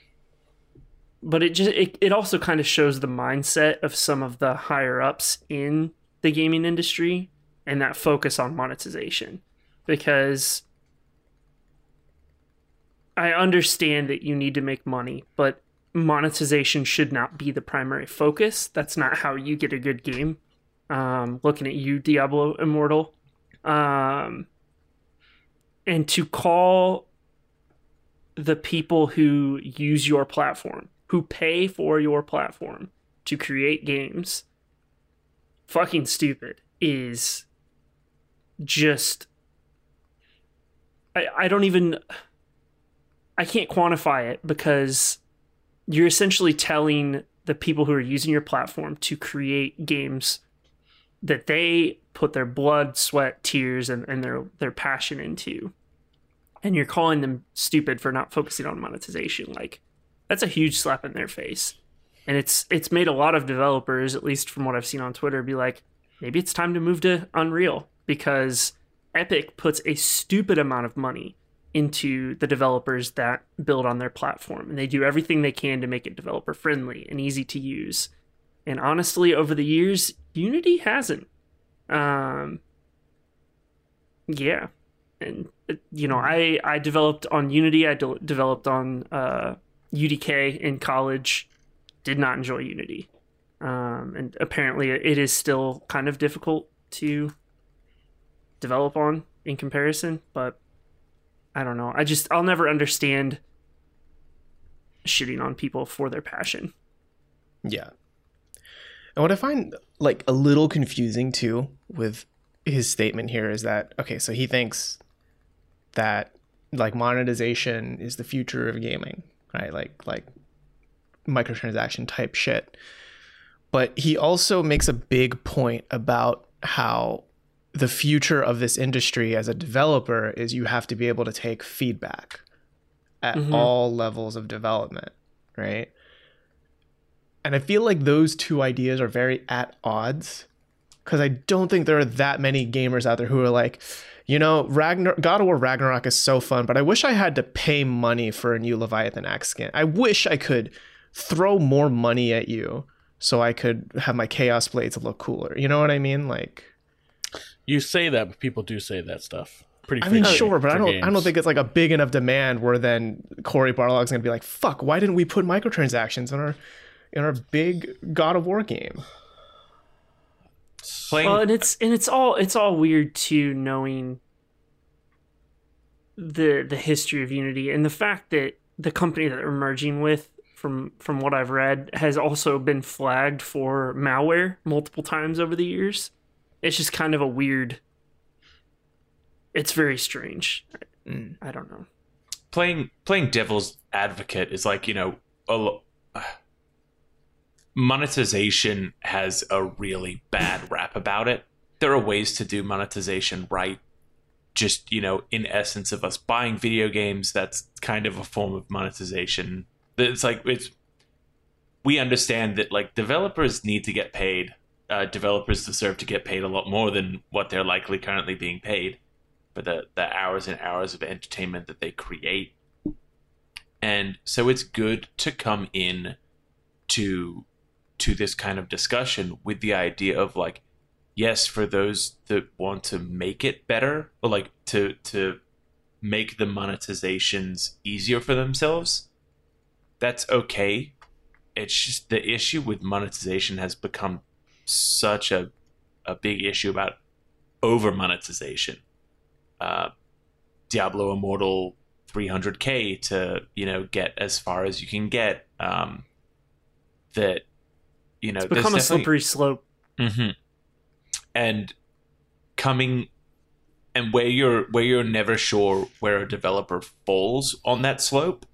Speaker 3: but it just it, it also kind of shows the mindset of some of the higher ups in the gaming industry and that focus on monetization because I understand that you need to make money, but monetization should not be the primary focus. That's not how you get a good game. Um, looking at you, Diablo Immortal. Um, and to call the people who use your platform, who pay for your platform to create games, fucking stupid is just. I, I don't even. I can't quantify it because you're essentially telling the people who are using your platform to create games that they put their blood, sweat, tears, and, and their their passion into. And you're calling them stupid for not focusing on monetization. Like that's a huge slap in their face. And it's it's made a lot of developers, at least from what I've seen on Twitter, be like, maybe it's time to move to Unreal because Epic puts a stupid amount of money into the developers that build on their platform, and they do everything they can to make it developer friendly and easy to use. And honestly, over the years, Unity hasn't. Um, yeah, and uh, you know, I I developed on Unity. I de- developed on uh, UDK in college. Did not enjoy Unity, um, and apparently, it is still kind of difficult to develop on in comparison. But I don't know. I just I'll never understand shitting on people for their passion.
Speaker 1: Yeah. And what I find like a little confusing too with his statement here is that okay, so he thinks that like monetization is the future of gaming, right? Like like microtransaction type shit. But he also makes a big point about how the future of this industry as a developer is you have to be able to take feedback at
Speaker 3: Mhm.
Speaker 1: all levels of development, right? And I feel like those two ideas are very at odds because I don't think there are that many gamers out there who are like, you know, Ragnar- God of War Ragnarok is so fun, but I wish I had to pay money for a new Leviathan Axe skin. I wish I could throw more money at you so I could have my Chaos Blades look cooler. You know what I mean? Like,
Speaker 2: You say that, but people do say that stuff. Pretty.
Speaker 1: I mean, sure, but I don't. I don't think it's like a big enough demand where then Cory Barlog's gonna be like, "Fuck, why didn't we put microtransactions in our in our big God of War game?"
Speaker 4: Playing
Speaker 3: Well, and it's and it's all it's all weird too, knowing the the history of Unity and the fact that the company that they're merging with, from from what I've read, has also been flagged for malware multiple times over the years. It's just kind of a weird. It's very strange.
Speaker 1: Mm.
Speaker 3: I don't know.
Speaker 4: playing playing devil's advocate is like you know a lo- monetization has a really bad rap about it. There are ways to do monetization right just you know in essence of us buying video games. That's kind of a form of monetization. It's like it's we understand that like developers need to get paid uh, developers deserve to get paid a lot more than what they're likely currently being paid for the, the hours and hours of entertainment that they create. And so it's good to come in to to this kind of discussion with the idea of like, yes, for those that want to make it better, or like to to make the monetizations easier for themselves, that's okay. It's just the issue with monetization has become such a a big issue about over monetization uh, Diablo Immortal 300k to you know get as far as you can get. Um, that you know
Speaker 3: It's become a slippery slope.
Speaker 4: hmm And coming and where you're where you're never sure where a developer falls on that slope,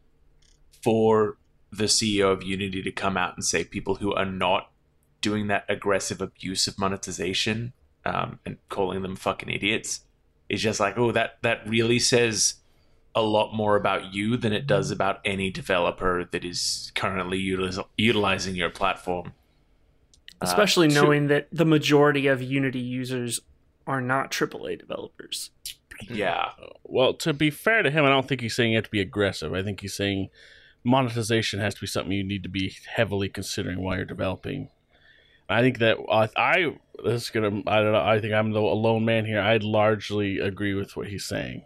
Speaker 4: for the CEO of Unity to come out and say people who are not doing that aggressive abuse of monetization um, and calling them fucking idiots is just like, oh, that that really says a lot more about you than it does about any developer that is currently utiliz- utilizing your platform. Uh,
Speaker 3: Especially
Speaker 4: to-
Speaker 3: knowing that the majority of Unity users are not AAA developers.
Speaker 4: yeah,
Speaker 2: Well, to be fair to him, I don't think he's saying you have to be aggressive. I think he's saying monetization has to be something you need to be heavily considering while you're developing. I think that I, I this is gonna I don't know I think I'm the alone man here. I largely agree with what he's saying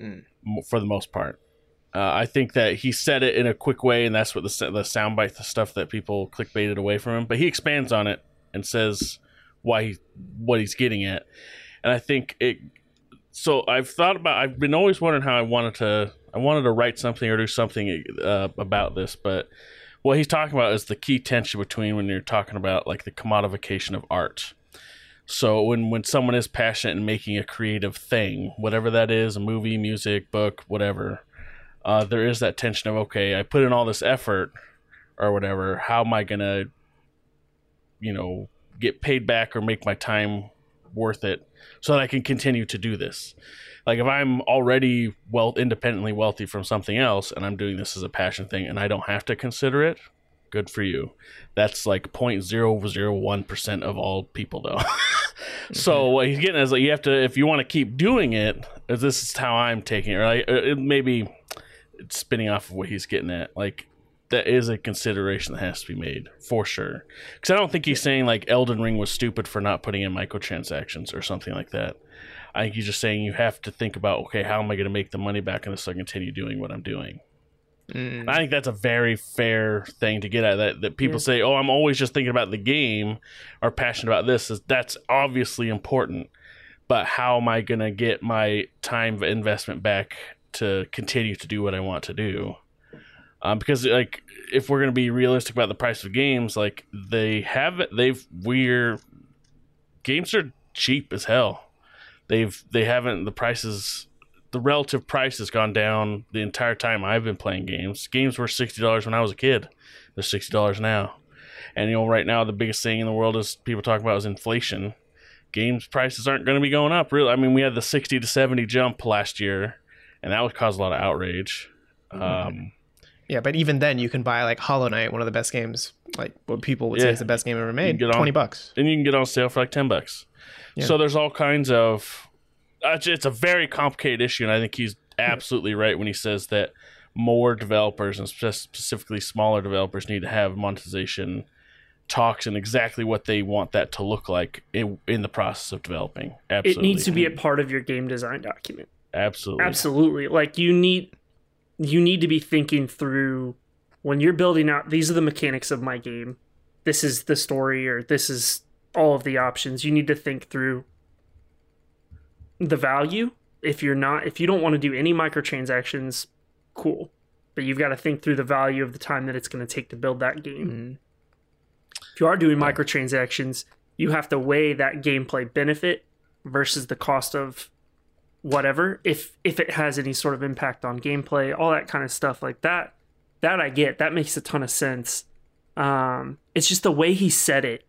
Speaker 1: Mm.
Speaker 2: for the most part. Uh, I think that he said it in a quick way, and that's what the the soundbite, the stuff that people clickbaited away from him. But he expands on it and says why he, what he's getting at, and I think it. So I've thought about. I've been always wondering how I wanted to. I wanted to write something or do something uh, about this, but what he's talking about is the key tension between when you're talking about like the commodification of art. So when when someone is passionate in making a creative thing, whatever that is, a movie, music, book, whatever, uh, there is that tension of okay, I put in all this effort or whatever. How am I gonna, you know, get paid back or make my time worth it so that I can continue to do this? Like if I'm already well independently wealthy from something else and I'm doing this as a passion thing and I don't have to consider it Good for you. That's like 0.001 percent of all people, though. so what he's getting is like you have to if you want to keep doing it. This is how I'm taking it. Right? It maybe spinning off of what he's getting at. Like that is a consideration that has to be made for sure. Because I don't think he's saying like Elden Ring was stupid for not putting in microtransactions or something like that. I think he's just saying you have to think about okay, how am I going to make the money back on this so I continue doing what I'm doing.
Speaker 1: Mm.
Speaker 2: I think that's a very fair thing to get at. That that people
Speaker 3: Yeah.
Speaker 2: say, "Oh, I'm always just thinking about the game," or passionate about this. Is that's obviously important, but how am I going to get my time investment back to continue to do what I want to do? Um, because like, if we're to be realistic about the price of games, like they have they've we're games are cheap as hell. They've they haven't the prices the relative price has gone down the entire time I've been playing games. Games were sixty dollars when I was a kid. They're sixty dollars now. And you know, right now the biggest thing in the world is people talk about is inflation. Games prices aren't going to be going up. Really, I mean, we had the sixty to seventy jump last year, and that would cause a lot of outrage. Um,
Speaker 1: Yeah, but even then, you can buy like Hollow Knight, one of the best games, like what people would
Speaker 2: Yeah.
Speaker 1: say is the best game ever made.
Speaker 2: get on-
Speaker 1: Twenty bucks.
Speaker 2: and you can get on sale for like 10 bucks.
Speaker 1: Yeah.
Speaker 2: So there's all kinds of uh, it's- it's a very complicated issue and I think he's absolutely right when he says that more developers and specifically smaller developers need to have monetization talks and exactly what they want that to look like in, in the process of developing.
Speaker 3: It needs to be a part of your game design document.
Speaker 2: Absolutely.
Speaker 3: Absolutely. Like you need you need to be thinking through when you're building out these are the mechanics of my game. This is the story or this is all of the options. You need to think through the value. If you're not if you don't want to do any microtransactions, cool. But you've got to think through the value of the time that it's going to take to build that game.
Speaker 1: Mm.
Speaker 3: If you are doing microtransactions, you have to weigh that gameplay benefit versus the cost of whatever if if it has any sort of impact on gameplay all that kind of stuff like that that i get. That makes a ton of sense. Um it's just the way he said it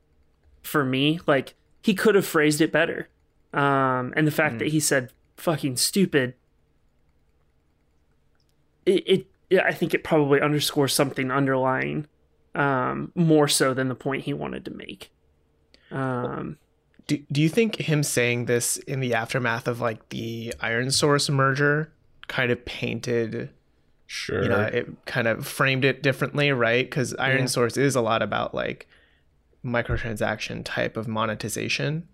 Speaker 3: for me like he could have phrased it better. Um and the fact that he said fucking stupid it, it yeah, i think it probably underscores something underlying um more so than the point he wanted to make. Um
Speaker 1: Do, do you think him saying this in the aftermath of like the ironSource merger kind of painted,
Speaker 2: Sure.
Speaker 1: you know, it kind of framed it differently, right? Because Iron
Speaker 3: Yeah.
Speaker 1: Source is a lot about like microtransaction type of monetization,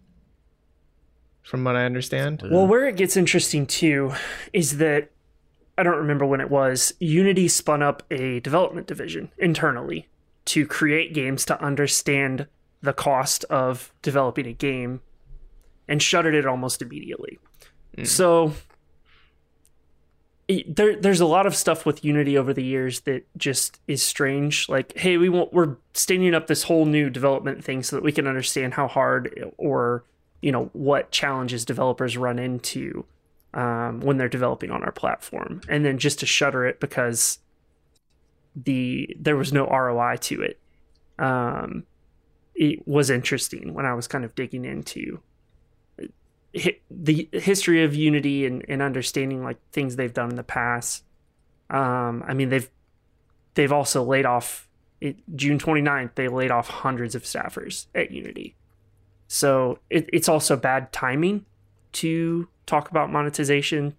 Speaker 1: from what I understand.
Speaker 3: Well, where it gets interesting too is that I don't remember when it was. Unity spun up a development division internally to create games to understand the cost of developing a game and shuttered it almost immediately. So it, there, there's a lot of stuff with Unity over the years that just is strange. Like, hey, we want we're standing up this whole new development thing so that we can understand how hard or you know what challenges developers run into um, when they're developing on our platform, and then just to shutter it because the there was no ROI to it. Um, it was interesting when I was kind of digging into hi- the history of Unity and, and understanding like things they've done in the past. Um, I mean they've they've also laid off it, June 29th they laid off hundreds of staffers at Unity. So it, it's also bad timing to talk about monetization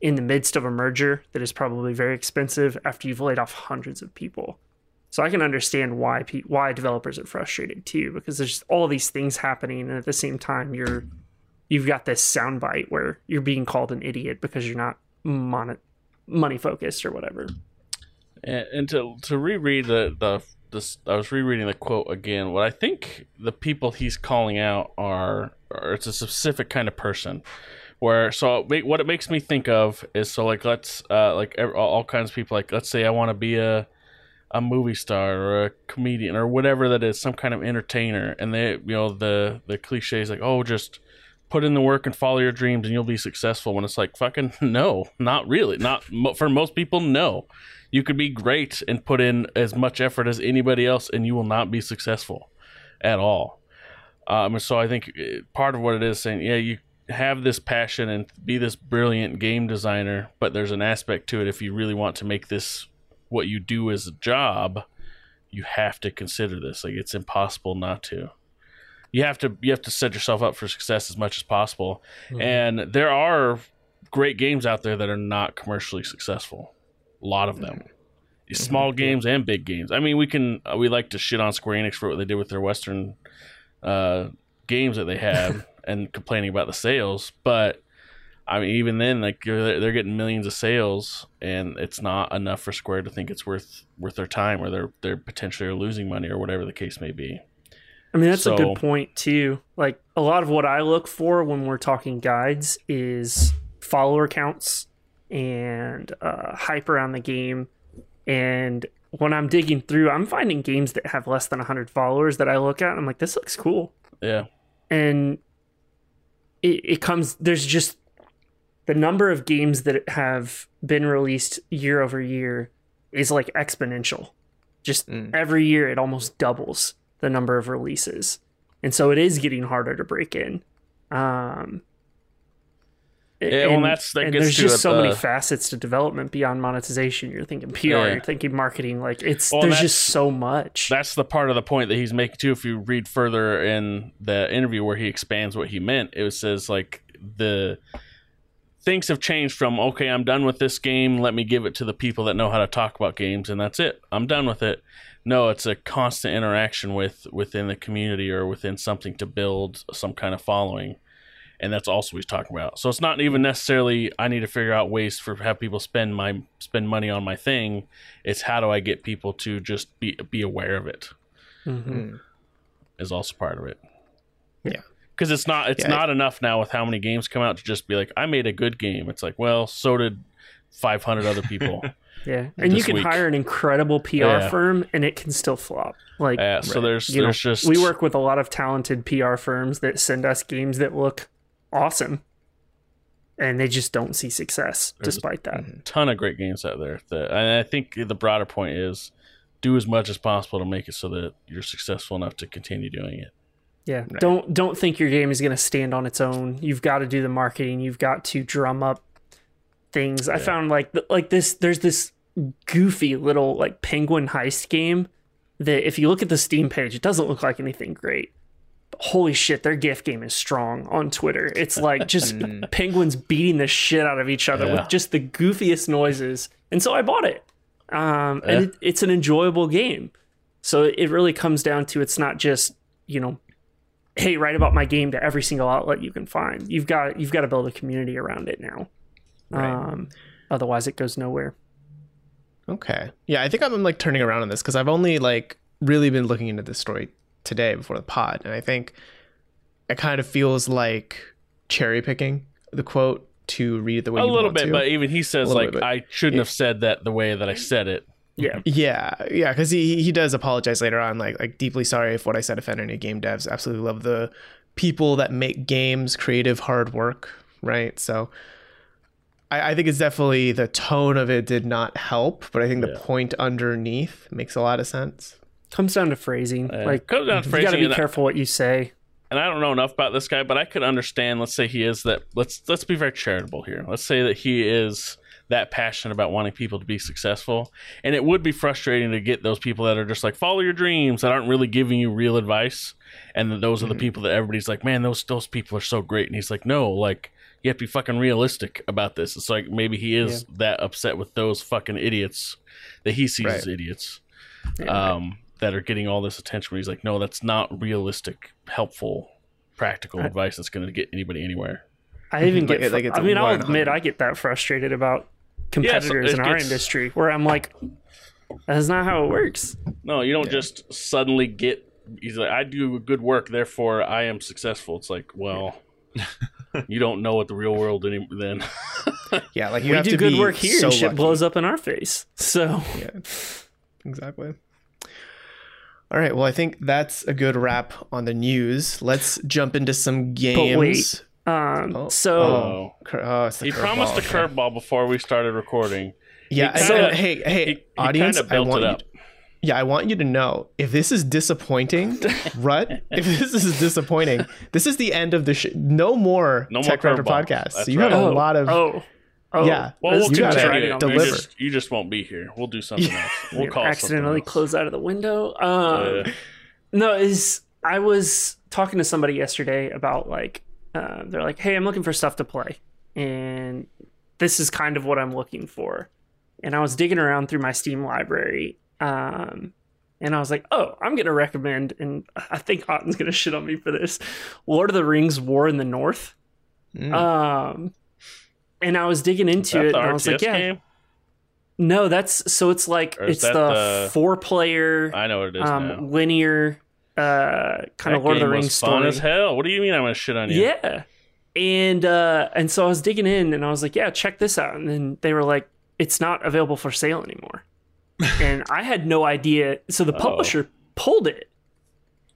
Speaker 3: in the midst of a merger that is probably very expensive after you've laid off hundreds of people. So I can understand why pe- why developers are frustrated too because there's all these things happening and at the same time you're you've got this soundbite where you're being called an idiot because you're not mon- money focused or whatever.
Speaker 2: and, and to to reread the the this I was rereading the quote again. What I think the people he's calling out are, are it's a specific kind of person. Where so what it makes me think of is so like let's uh like all, all kinds of people like let's say I want to be a a movie star or a comedian or whatever that is some kind of entertainer and they you know the the cliche is like oh just put in the work and follow your dreams and you'll be successful when it's like fucking no not really not for most people no. You could be great and put in as much effort as anybody else and you will not be successful at all. Um, and so i think uh, part of what it is saying yeah you have this passion and be this brilliant game designer but there's an aspect to it if you really want to make this what you do as a job you have to consider this. Like it's impossible not to. You have to you have to set yourself up for success as much as possible.
Speaker 3: Mm-hmm.
Speaker 2: And there are great games out there that are not commercially successful. A lot of them. Small games and big games. I mean, we can uh, we like to shit on Square Enix for what they did with their Western uh, games that they had and complaining about the sales, but I mean, even then, like they're, they're getting millions of sales, and it's not enough for Square to think it's worth worth their time, or they're they're potentially losing money, or whatever the case may be.
Speaker 3: I mean, that's a good point too. Like a lot of what I look for when we're talking guides is follower counts and uh, hype around the game. And when I'm digging through, I'm finding games that have less than 100 followers that I look at. And I'm like, this looks cool.
Speaker 2: Yeah,
Speaker 3: And it, it comes, there's just the number of games that have been released year over year is like exponential. Just
Speaker 1: Mm.
Speaker 3: every year, it almost doubles the number of releases, and so it is getting harder to break in. Um,
Speaker 2: Yeah, well,
Speaker 3: and,
Speaker 2: that's- that
Speaker 3: and there's just
Speaker 2: it,
Speaker 3: so many
Speaker 2: uh,
Speaker 3: facets to development beyond monetization. You're thinking PR,
Speaker 2: Yeah.
Speaker 3: you're thinking marketing. Like it's
Speaker 2: Well,
Speaker 3: there's just so much.
Speaker 2: that's the part of the point that he's making too. If you read further in the interview where he expands what he meant, it says like the things have changed from okay, I'm done with this game. Let me give it to the people that know how to talk about games, and that's it. I'm done with it. No, it's a constant interaction with within the community or within something to build some kind of following. And that's also what he's talking about. So it's not even necessarily I need to figure out ways for have people spend my spend money on my thing. It's how do I get people to just be be aware of it
Speaker 3: Mhm.
Speaker 1: Mm.
Speaker 2: is also part of it.
Speaker 1: Yeah.
Speaker 2: Because it's not it's
Speaker 1: Yeah.
Speaker 2: not enough now with how many games come out to just be like I made a good game. It's like well so did 500 other people.
Speaker 3: Yeah, and you can
Speaker 2: week.
Speaker 3: hire an incredible PR
Speaker 2: Yeah.
Speaker 3: firm, and it can still flop. Like
Speaker 2: Uh, so
Speaker 1: Right.
Speaker 2: there's
Speaker 3: you know,
Speaker 2: there's just
Speaker 3: we work with a lot of talented PR firms that send us games that look awesome, and they just don't see success despite that.
Speaker 2: Ton of great games out there. That, and I think the broader point is do as much as possible to make it so that you're successful enough to continue doing it.
Speaker 3: Yeah,
Speaker 1: Right.
Speaker 3: don't don't think your game is going to stand on its own. You've got to do the marketing. You've got to drum up things. I found like like this. There's this goofy little like penguin heist game that if you look at the Steam page, it doesn't look like anything great. But holy shit, their gift game is strong on Twitter. It's like just penguins beating the shit out of each other
Speaker 2: Yeah.
Speaker 3: with just the goofiest noises. And so I bought it. Um, and it, it's an enjoyable game. So it really comes down to it's not just you know hey write about my game to every single outlet you can find you've got you've got to build a community around it now
Speaker 1: Right.
Speaker 3: um otherwise it goes nowhere
Speaker 1: Okay. Yeah, I think I'm like turning around on this because I've only like really been looking into this story today before the pod, and I think it kind of feels like cherry picking the quote to read it the way
Speaker 2: A
Speaker 1: you
Speaker 2: little
Speaker 1: want
Speaker 2: bit,
Speaker 1: to.
Speaker 2: but even he says like
Speaker 1: bit, but
Speaker 2: I shouldn't have said that the way that I said it.
Speaker 3: Yeah
Speaker 1: Yeah, yeah, because he he does apologize later on, like like deeply sorry if what I said offended any game devs. Absolutely love the people that make games, creative hard work, right? So I, I think it's definitely the tone of it did not help, but I think the
Speaker 2: Yeah.
Speaker 1: point underneath makes a lot of sense.
Speaker 3: comes down to phrasing
Speaker 2: Yeah.
Speaker 3: like
Speaker 2: Comes down to phrasing.
Speaker 3: you got to be
Speaker 2: and I-
Speaker 3: careful what you say
Speaker 2: and I don't know enough about this guy, but I could understand. Let's say he is that. Let's let's be very charitable here. Let's say that he is that passionate about wanting people to be successful, and it would be frustrating to get those people that are just like follow your dreams that aren't really giving you real advice, and that those are the people that everybody's like, man, those those people are so great, and he's like, no, like you have to be fucking realistic about this. It's like maybe he is that upset with those fucking idiots that he sees as idiots
Speaker 3: Yeah.
Speaker 2: um, that are getting all this attention. Where he's like, no, that's not realistic, helpful, practical advice that's going to get anybody anywhere.
Speaker 3: i even get
Speaker 1: like it's
Speaker 3: i mean i'll admit i get that frustrated about competitors
Speaker 2: it
Speaker 3: in our
Speaker 2: gets-
Speaker 3: industry where i'm like that's not how it works
Speaker 2: No, you don't
Speaker 1: Yeah.
Speaker 2: just suddenly get. He's like, I do good work, therefore I am successful. It's like, well, you don't know what the real world any then.
Speaker 1: Yeah, like you
Speaker 3: we
Speaker 1: have
Speaker 3: do
Speaker 1: to
Speaker 3: good
Speaker 1: be
Speaker 3: work here
Speaker 1: so
Speaker 3: and shit
Speaker 1: lucky.
Speaker 3: blows up in our face so
Speaker 1: Yeah, exactly. All right. Well, I think that's a good wrap on the news. Let's jump into some games.
Speaker 3: wait. Um
Speaker 1: Oh,
Speaker 3: so
Speaker 2: Oh.
Speaker 1: Cur- oh, it's the
Speaker 2: he promised a
Speaker 1: curveball.
Speaker 2: Before we started recording.
Speaker 1: Yeah.
Speaker 2: He kinda-
Speaker 1: and hey, hey,
Speaker 2: He, he
Speaker 1: audience,
Speaker 2: kind of
Speaker 1: I want
Speaker 2: it
Speaker 1: you.
Speaker 2: up.
Speaker 1: Yeah, I want you to know if this is disappointing, Rut. If this is disappointing, this is the end of the sh- no more
Speaker 2: No TechRaptor
Speaker 1: podcast. So you have a
Speaker 3: oh,
Speaker 1: lot of
Speaker 3: oh Oh,
Speaker 1: Yeah.
Speaker 2: Well, we'll
Speaker 1: You gotta
Speaker 2: continue it. You
Speaker 1: deliver.
Speaker 2: just, you just won't be here. We'll do something else. We'll
Speaker 3: Yeah,
Speaker 2: call
Speaker 3: accidentally
Speaker 2: else.
Speaker 3: close out of the window. Um,
Speaker 2: Uh,
Speaker 3: No, is I was talking to somebody yesterday about like uh, they're like, "Hey, I'm looking for stuff to play, and this is kind of what I'm looking for." And I was digging around through my Steam library, um, and I was like, "Oh, I'm gonna recommend," and I think Otton's gonna shit on me for this. Lord of the Rings: War in the North.
Speaker 1: Mm.
Speaker 3: Um, and I was digging into it, and I was like, "Yeah,
Speaker 2: game?
Speaker 3: no, that's so it's like it's the,
Speaker 2: the-
Speaker 3: four player."
Speaker 2: I know what it is
Speaker 3: um, linear uh, kind of Lord of the Rings
Speaker 2: fun
Speaker 3: story.
Speaker 2: as hell. What do you mean I'm gonna shit on you?
Speaker 3: Yeah, and uh, and so I was digging in, and I was like, "Yeah, check this out." And then they were like, "It's not available for sale anymore," and I had no idea. So the publisher pulled it,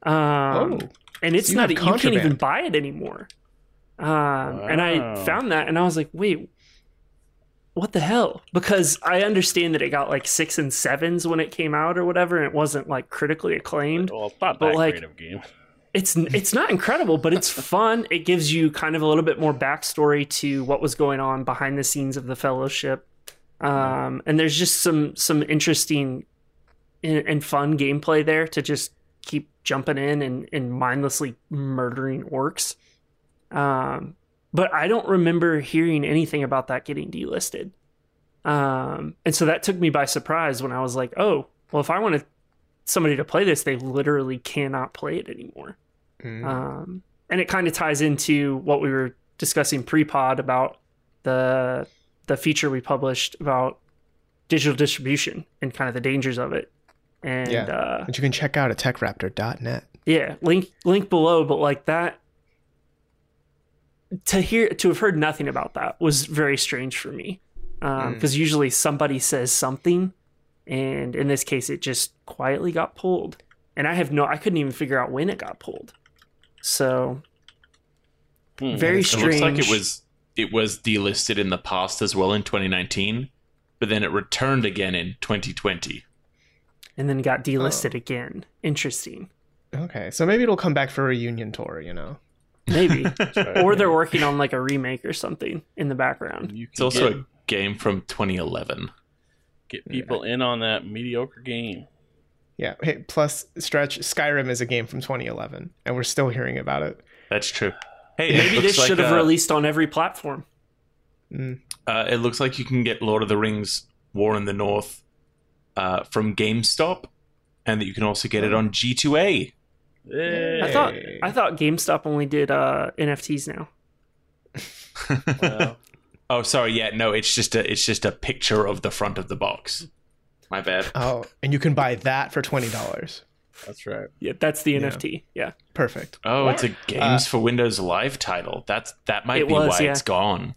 Speaker 3: um,
Speaker 1: oh,
Speaker 3: and it's
Speaker 1: so
Speaker 3: not. You can't even buy it anymore. Um, and I found that, and I was like, "Wait." What the hell? Because I understand that it got like six and sevens when it came out or whatever, and it wasn't like critically acclaimed.
Speaker 2: Well, it's not
Speaker 3: But,
Speaker 2: that
Speaker 3: like,
Speaker 2: great of game.
Speaker 3: it's it's not incredible, but it's fun. It gives you kind of a little bit more backstory to what was going on behind the scenes of the Fellowship, um, and there's just some some interesting and, and fun gameplay there to just keep jumping in and, and mindlessly murdering orcs. Um, but I don't remember hearing anything about that getting delisted. Um, and so that took me by surprise when I was like, oh, well, if I wanted somebody to play this, they literally cannot play it anymore.
Speaker 1: Mm.
Speaker 3: Um, and it kind of ties into what we were discussing pre-pod about the the feature we published about digital distribution and kind of the dangers of it. And
Speaker 1: Yeah.
Speaker 3: uh,
Speaker 1: you can check out at techraptor.net.
Speaker 3: yeah, link link below. But like that, to hear to have heard nothing about that was very strange for me, because usually somebody says something, and in this case, it just quietly got pulled, and I have no, I couldn't even figure out when it got pulled. So
Speaker 2: Hmm.
Speaker 3: very
Speaker 4: It
Speaker 3: strange.
Speaker 4: looks like it was it was delisted in the past as well in 2019, but then it returned again in 2020.
Speaker 3: and then got delisted again. Interesting.
Speaker 1: Okay, so maybe it'll come back for a reunion tour. You know.
Speaker 3: Maybe.
Speaker 2: Right.
Speaker 3: or they're working on like a remake or something in the background.
Speaker 4: It's also
Speaker 2: get,
Speaker 4: a game from 2011.
Speaker 2: get people in on that mediocre game.
Speaker 1: Yeah. Hey, plus stretch Skyrim is a game from 2011, and we're still hearing about it.
Speaker 4: That's true. Hey,
Speaker 3: Maybe this
Speaker 4: like,
Speaker 3: should have
Speaker 4: uh,
Speaker 3: released on every platform.
Speaker 1: Mm.
Speaker 4: Uh, it looks like you can get Lord of the Rings: War in the North uh, from GameStop, and that you can also get it on G2A.
Speaker 2: Hey.
Speaker 3: I thought I thought GameStop only did uh, NFTs now.
Speaker 2: Well,
Speaker 4: Oh, sorry. Yeah, no, it's just a it's just a picture of the front of the box. My bad.
Speaker 1: Oh, and you can buy that for twenty dollars.
Speaker 2: that's right.
Speaker 3: Yeah, that's the
Speaker 1: Yeah.
Speaker 3: NFT. Yeah.
Speaker 1: Perfect.
Speaker 4: Oh, it's a Games for Windows Live title. That's that might be
Speaker 3: was,
Speaker 4: why
Speaker 3: yeah.
Speaker 4: it's gone.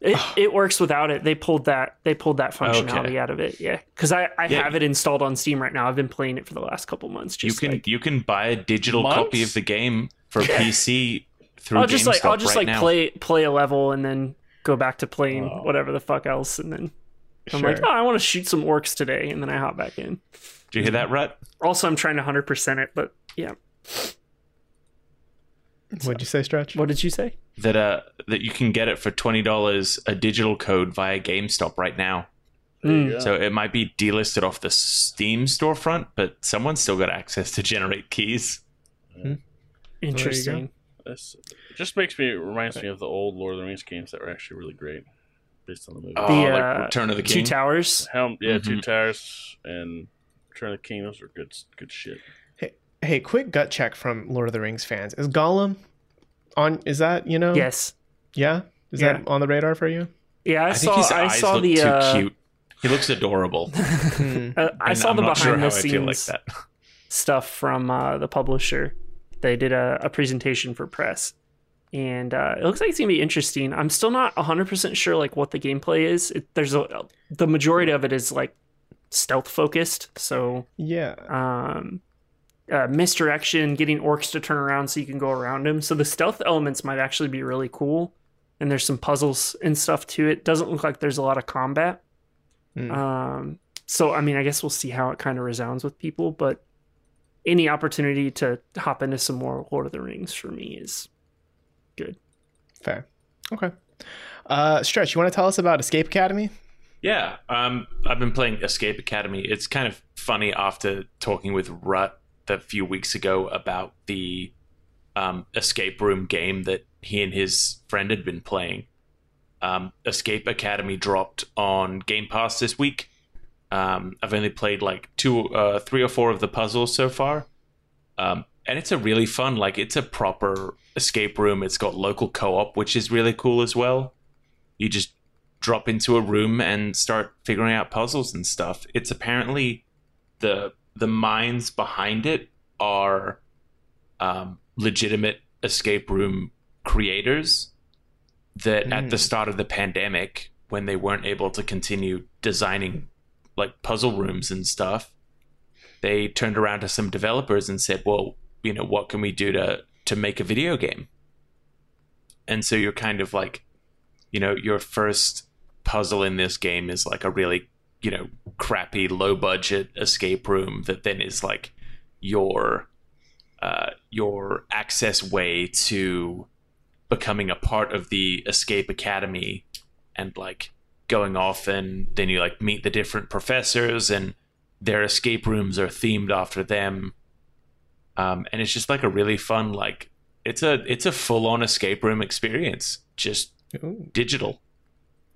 Speaker 3: It, it works without it. They pulled that they pulled that functionality
Speaker 4: Okay.
Speaker 3: out of it. Yeah, because I, I
Speaker 4: Yeah.
Speaker 3: have it installed on Steam right now. I've been playing it for the last couple months.
Speaker 4: You can
Speaker 3: like,
Speaker 4: you can buy a digital copy of the game for PC through
Speaker 3: I'll just
Speaker 4: GameStop
Speaker 3: like I'll just
Speaker 4: right
Speaker 3: like
Speaker 4: now.
Speaker 3: play play a level and then go back to playing
Speaker 2: Oh.
Speaker 3: whatever the fuck else, and then I'm
Speaker 1: Sure.
Speaker 3: like, oh, I want to shoot some orcs today, and then I hop back in.
Speaker 4: Do you hear that, Rut?
Speaker 3: Also, I'm trying to hundred percent it, but yeah.
Speaker 1: What'd you say, Stretch?
Speaker 3: What did you say?
Speaker 4: That uh that you can get it for twenty dollars a digital code via GameStop right now.
Speaker 3: Mm.
Speaker 4: So it might be delisted off the Steam storefront, but someone's still got access to generate keys.
Speaker 3: Interesting.
Speaker 2: This just makes me it reminds me of the old Lord of the Rings games that were actually really great, based on the movie.
Speaker 4: Oh,
Speaker 3: The,
Speaker 4: like
Speaker 3: uh,
Speaker 4: Return of the King, Two
Speaker 3: towers.
Speaker 2: Helm, yeah, Two
Speaker 4: Mhm.
Speaker 2: Towers and Return of the King. Those are good, good shit.
Speaker 1: Hey, Hey, quick gut check from Lord of the Rings fans. Is Gollum on? Is that you know?
Speaker 3: Yes.
Speaker 1: Yeah. Is
Speaker 3: Yeah.
Speaker 1: that on the radar for you?
Speaker 3: Yeah, I,
Speaker 4: I think
Speaker 3: saw.
Speaker 4: his
Speaker 3: I
Speaker 4: eyes
Speaker 3: saw the.
Speaker 4: too
Speaker 3: Uh,
Speaker 4: cute. He looks adorable.
Speaker 3: Uh, I saw
Speaker 4: I'm
Speaker 3: the behind
Speaker 4: sure
Speaker 3: the scenes
Speaker 4: like that.
Speaker 3: stuff from uh, the publisher. They did a, a presentation for press, and uh, it looks like it's gonna be interesting. I'm still not 100 percent sure like what the gameplay is. It, there's a the majority of it is like stealth focused, so
Speaker 1: yeah.
Speaker 3: um, uh, misdirection, getting orcs to turn around so you can go around them. So the stealth elements might actually be really cool, and there's some puzzles and stuff to it. Doesn't look like there's a lot of combat.
Speaker 1: Hmm.
Speaker 3: Um, so I mean, I guess we'll see how it kind of resounds with people, but any opportunity to hop into some more Lord of the Rings for me is good.
Speaker 1: Fair. Okay. Uh, Stretch, you want to tell us about Escape Academy?
Speaker 4: Yeah, um, I've been playing Escape Academy. It's kind of funny after talking with Rut a few weeks ago about the um, escape room game that he and his friend had been playing. Um, escape Academy dropped on Game Pass this week. Um, I've only played like two, uh, three or four of the puzzles so far, um, and it's a really fun. Like it's a proper escape room. It's got local co-op, which is really cool as well. You just drop into a room and start figuring out puzzles and stuff. It's apparently the the minds behind it are um, legitimate escape room creators that at the start of the pandemic when they weren't able to continue designing like puzzle rooms and stuff they turned around to some developers and said well you know what can we do to to make a video game? And so you're kind of like you know your first puzzle in this game is like a really you know crappy low budget escape room that then is like your uh, your access way to becoming a part of the escape academy and like going off and then you like meet the different professors and their escape rooms are themed after them um, and it's just like a really fun like it's a it's a full-on escape room experience just
Speaker 1: Ooh.
Speaker 4: digital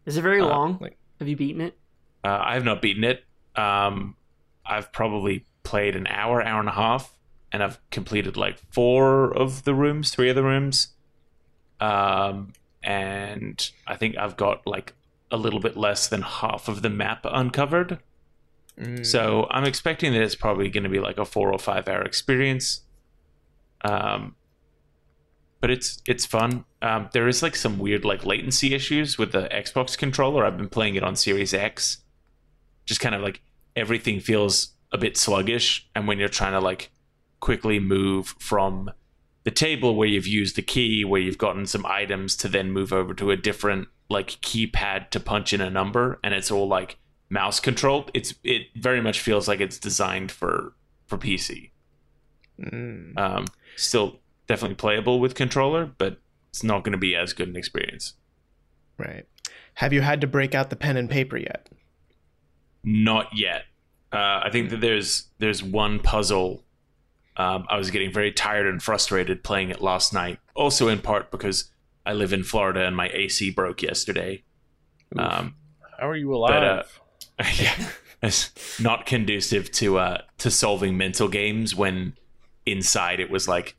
Speaker 3: Is it very
Speaker 4: Uh,
Speaker 3: long?
Speaker 1: like-
Speaker 3: Have you beaten it?
Speaker 4: uh, I have not beaten it. Um, I've probably played an hour, hour and a half, and I've completed like four of the rooms, three of the rooms. Um, and I think I've got like a little bit less than half of the map uncovered.
Speaker 1: Mm.
Speaker 4: So I'm expecting that it's probably going to be like a four or five hour experience. Um, but it's it's fun. Um, there is like some weird like latency issues with the Xbox controller. I've been playing it on Series X. Just kind of like everything feels a bit sluggish, and when you're trying to like quickly move from the table where you've used the key, where you've gotten some items, to then move over to a different like keypad to punch in a number, and it's all like mouse controlled. It's it very much feels like it's designed for for PC.
Speaker 1: Mm.
Speaker 4: Um, still definitely playable with controller, but it's not going to be as good an experience.
Speaker 1: Right. Have you had to break out the pen and paper yet?
Speaker 4: Not yet. Uh, I think that there's there's one puzzle. Um, I was getting very tired and frustrated playing it last night. Also, in part because I live in Florida and my AC broke yesterday. Um,
Speaker 2: How are you
Speaker 4: But,
Speaker 2: alive?
Speaker 4: uh, yeah, it's not conducive to uh, to solving mental games when inside it was like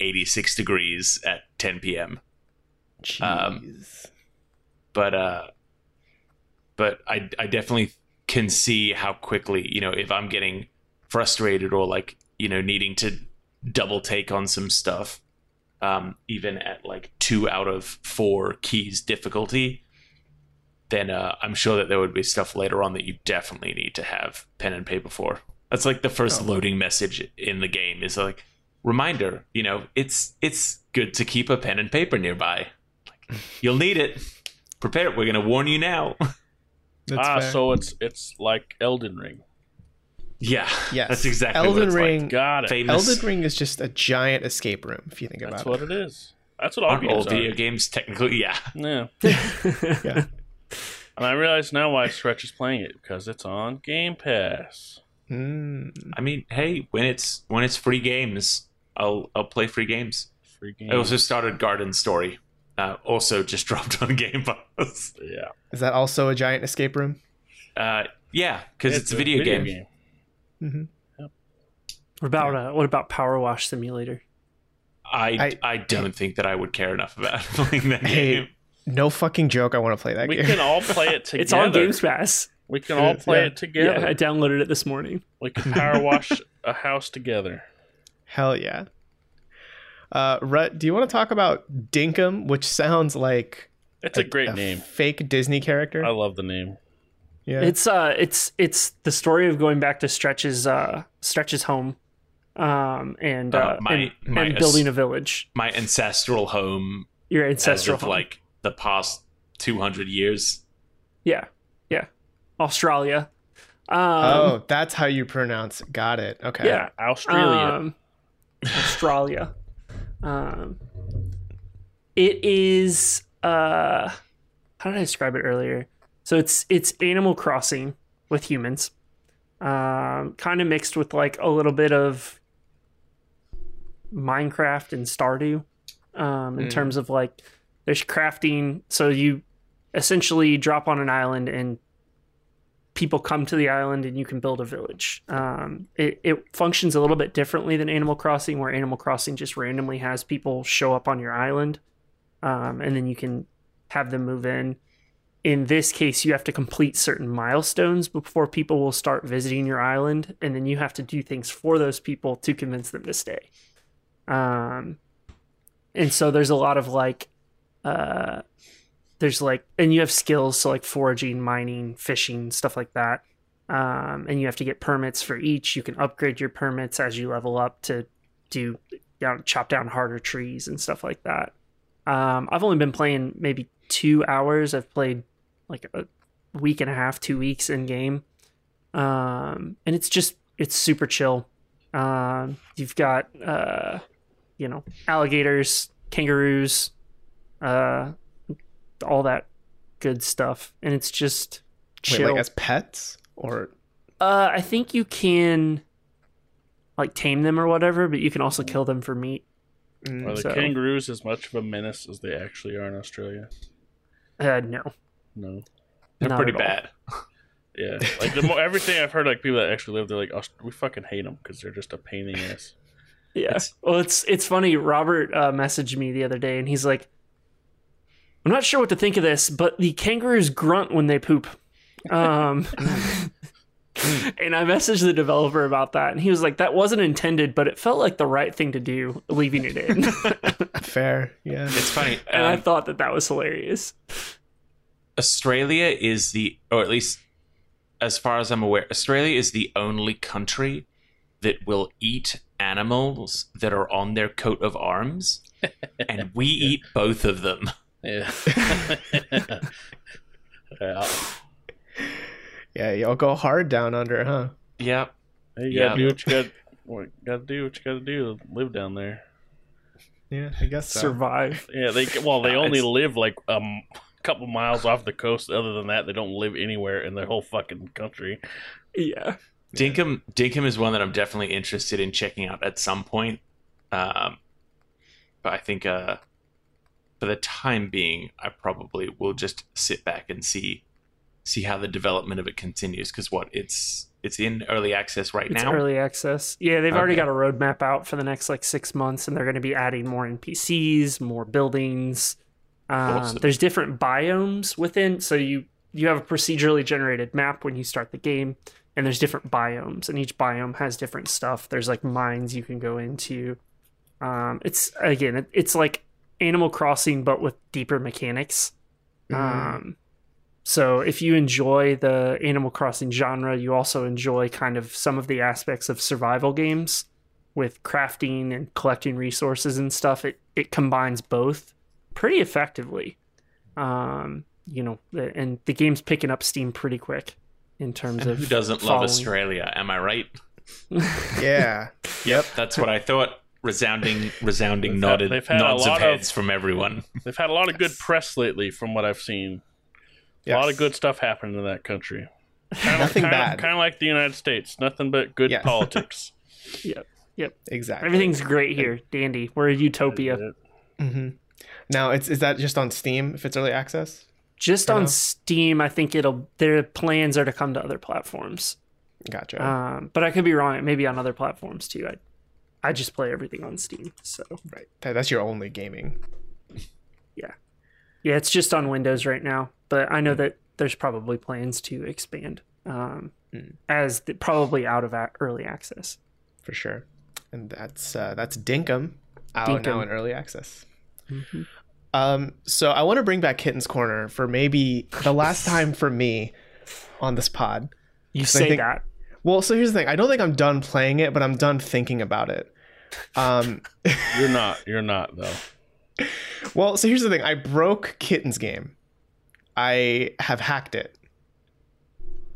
Speaker 4: 86 degrees at 10 p.m.
Speaker 1: Jeez.
Speaker 4: Um, but uh but I I definitely can see how quickly, you know, if I'm getting frustrated or like, you know, needing to double take on some stuff, um, even at like two out of four keys difficulty, then uh, I'm sure that there would be stuff later on that you definitely need to have pen and paper for. That's like the first
Speaker 1: Oh.
Speaker 4: loading message in the game is like reminder, you know, it's it's good to keep a pen and paper nearby. Like, you'll need it. Prepare it. We're gonna warn you now.
Speaker 1: That's
Speaker 2: ah,
Speaker 1: fair.
Speaker 2: so it's it's like Elden Ring.
Speaker 4: Yeah,
Speaker 1: yes,
Speaker 4: that's exactly what
Speaker 1: Elden
Speaker 4: it's
Speaker 1: Ring.
Speaker 4: like.
Speaker 2: Got it.
Speaker 4: Famous.
Speaker 1: Elden Ring is just a giant escape room. If you think
Speaker 2: That's
Speaker 1: about it.
Speaker 2: That's what
Speaker 1: it.
Speaker 2: it is. That's what all
Speaker 4: Aren't all
Speaker 2: games
Speaker 4: video
Speaker 2: are.
Speaker 4: games technically? Yeah.
Speaker 2: Yeah.
Speaker 1: Yeah.
Speaker 2: And I realize now why Stretch is playing it because it's on Game Pass.
Speaker 1: Mm.
Speaker 4: I mean, hey, when it's when it's free games, I'll I'll play free games.
Speaker 2: Free game.
Speaker 4: I also started Garden Story. Uh, also just dropped on Game Pass.
Speaker 2: yeah.
Speaker 1: Is that also a giant escape room?
Speaker 4: Uh, yeah, because it's, a video, game.
Speaker 1: Hmm
Speaker 3: What about uh, what about PowerWash Simulator?
Speaker 4: I,
Speaker 1: I-
Speaker 4: I don't think that I would care enough about playing that
Speaker 1: Hey,
Speaker 4: game.
Speaker 1: No fucking joke. I want to play that
Speaker 2: We
Speaker 1: game.
Speaker 2: We can all play it together.
Speaker 3: It's on Games Pass.
Speaker 2: We can all play
Speaker 1: Yeah.
Speaker 2: it together.
Speaker 3: Yeah, I downloaded it this morning.
Speaker 2: We can power wash a house together.
Speaker 1: Hell yeah. Uh, Rut, do you want to talk about Dinkum, which sounds like
Speaker 2: It's a, great
Speaker 1: a
Speaker 2: name.
Speaker 1: fake Disney character?
Speaker 2: I love the name.
Speaker 1: Yeah.
Speaker 3: It's uh, it's it's the story of going back to Stretch's uh, Stretch's home, um, and uh,
Speaker 4: Uh, my-
Speaker 3: and,
Speaker 4: my
Speaker 3: and building a village.
Speaker 4: My ancestral home
Speaker 3: Your
Speaker 4: as
Speaker 3: ancestral
Speaker 4: of
Speaker 3: home.
Speaker 4: like the past 200 years.
Speaker 3: yeah, yeah, Australia. Um,
Speaker 1: oh, that's how you pronounce. Got it. Okay.
Speaker 3: yeah,
Speaker 2: Australia.
Speaker 3: Um, Australia. Um, it is uh, how did I describe it earlier? So it's it's Animal Crossing with humans, um, kind of mixed with like a little bit of Minecraft and Stardew, um, in
Speaker 1: Mm.
Speaker 3: terms of like there's crafting. So you essentially drop on an island and people come to the island and you can build a village. Um, it, it functions a little bit differently than Animal Crossing, where Animal Crossing just randomly has people show up on your island, um, and then you can have them move in. In this case, you have to complete certain milestones before people will start visiting your island, and then you have to do things for those people to convince them to stay. Um, and so there's a lot of like, uh, there's like, and you have skills, so like foraging, mining, fishing, stuff like that. Um, and you have to get permits for each. You can upgrade your permits as you level up to do down, chop down harder trees and stuff like that. Um, I've only been playing maybe two hours. I've played like a week and a half, two weeks in game. Um, and it's just, it's super chill. Um, you've got, uh, you know, alligators, kangaroos, uh, all that good stuff. And it's just
Speaker 1: Wait,
Speaker 3: chill.
Speaker 1: like as pets or
Speaker 3: Uh, I think you can like tame them or whatever, but you can also kill them for meat.
Speaker 2: Are the
Speaker 3: So-
Speaker 2: kangaroos as much of a menace as they actually are in Australia?
Speaker 3: Uh, no,
Speaker 2: No.
Speaker 4: They're
Speaker 3: Not
Speaker 4: pretty bad.
Speaker 2: Yeah, like the more everything I've heard, like people that actually live they're like "Aust- we fucking hate them because they're just a pain in the ass.
Speaker 3: Yeah.
Speaker 4: It's-
Speaker 3: well, it's it's funny. Robert uh, messaged me the other day, and he's like, "I'm not sure what to think of this, but the kangaroos grunt when they poop." Um, and I messaged the developer about that, and he was like, "That wasn't intended, but it felt like the right thing to do, leaving it in."
Speaker 1: fair? Yeah.
Speaker 4: It's funny.
Speaker 3: and I
Speaker 4: um,
Speaker 3: thought that that was hilarious.
Speaker 4: Australia is the, or at least as far as I'm aware, Australia is the only country that will eat animals that are on their coat of arms, and we eat both of them.
Speaker 2: Yeah. yeah.
Speaker 1: Yeah, y'all go hard down under, huh?
Speaker 4: Yeah.
Speaker 2: Hey, you
Speaker 4: Yeah.
Speaker 2: gotta do what you got. What gotta do what you gotta do live down there.
Speaker 1: Yeah, I guess so.
Speaker 3: Survive.
Speaker 2: Yeah, they well they only
Speaker 4: Nice.
Speaker 2: live like um, couple miles off the coast. Other than that, they don't live anywhere in their whole fucking country.
Speaker 3: Yeah.
Speaker 4: Dinkum Dinkum is one that I'm definitely interested in checking out at some point. Um, but I think uh, for the time being, I probably will just sit back and see see how the development of it continues. Because what it's it's in early access right
Speaker 3: It's
Speaker 4: now.
Speaker 3: early access. Yeah, they've already got a roadmap out for the next like six months, and they're going to be adding more NPCs, more buildings. Um,
Speaker 4: Awesome.
Speaker 3: There's different biomes within, so you you have a procedurally generated map when you start the game, and there's different biomes, and each biome has different stuff. There's like mines you can go into. Um, it's again, it, it's like Animal Crossing, but with deeper mechanics.
Speaker 1: Mm.
Speaker 3: Um, so if you enjoy the Animal Crossing genre, you also enjoy kind of some of the aspects of survival games with crafting and collecting resources and stuff. It it combines both pretty effectively. Um, you know, and the game's picking up steam pretty quick in terms
Speaker 4: And
Speaker 3: of
Speaker 4: who doesn't love. Australia? Am I right?
Speaker 1: Yeah.
Speaker 4: Yep, that's what I thought. Resounding, resounding
Speaker 2: They've
Speaker 4: nodded
Speaker 2: they've had
Speaker 4: nods of
Speaker 2: lot of-
Speaker 4: heads from everyone.
Speaker 2: They've had a lot of good press lately, from what I've seen. A lot of good stuff happening in that country. Kind
Speaker 1: Nothing
Speaker 2: kind
Speaker 1: bad.
Speaker 2: Of, kind of like the United States. Nothing but good
Speaker 1: Yeah.
Speaker 2: politics. Yep. Yep.
Speaker 1: Exactly.
Speaker 3: Everything's great here, dandy. We're a utopia.
Speaker 1: hmm Now, it's is that just on Steam if it's early access?
Speaker 3: Just on Steam, I think it'll. Their plans are to come to other platforms.
Speaker 1: Gotcha.
Speaker 3: Um, but I could be wrong. It may be on other platforms too. I, I just play everything on Steam. So
Speaker 1: right. That, that's your only gaming.
Speaker 3: yeah, yeah. it's just on Windows right now. But I know that there's probably plans to expand um,
Speaker 1: Mm.
Speaker 3: as the, probably out of early access.
Speaker 1: for sure. And that's uh, that's Dinkum out now in early access. Um, so I want to bring back Kitten's Corner for maybe the last time for me on this pod.
Speaker 3: You say
Speaker 1: think-
Speaker 3: that.
Speaker 1: Well, so here's the thing. I don't think I'm done playing it, but I'm done thinking about it. Um,
Speaker 2: You're not. You're not though.
Speaker 1: well, so here's the thing. I broke Kitten's game. I have hacked it.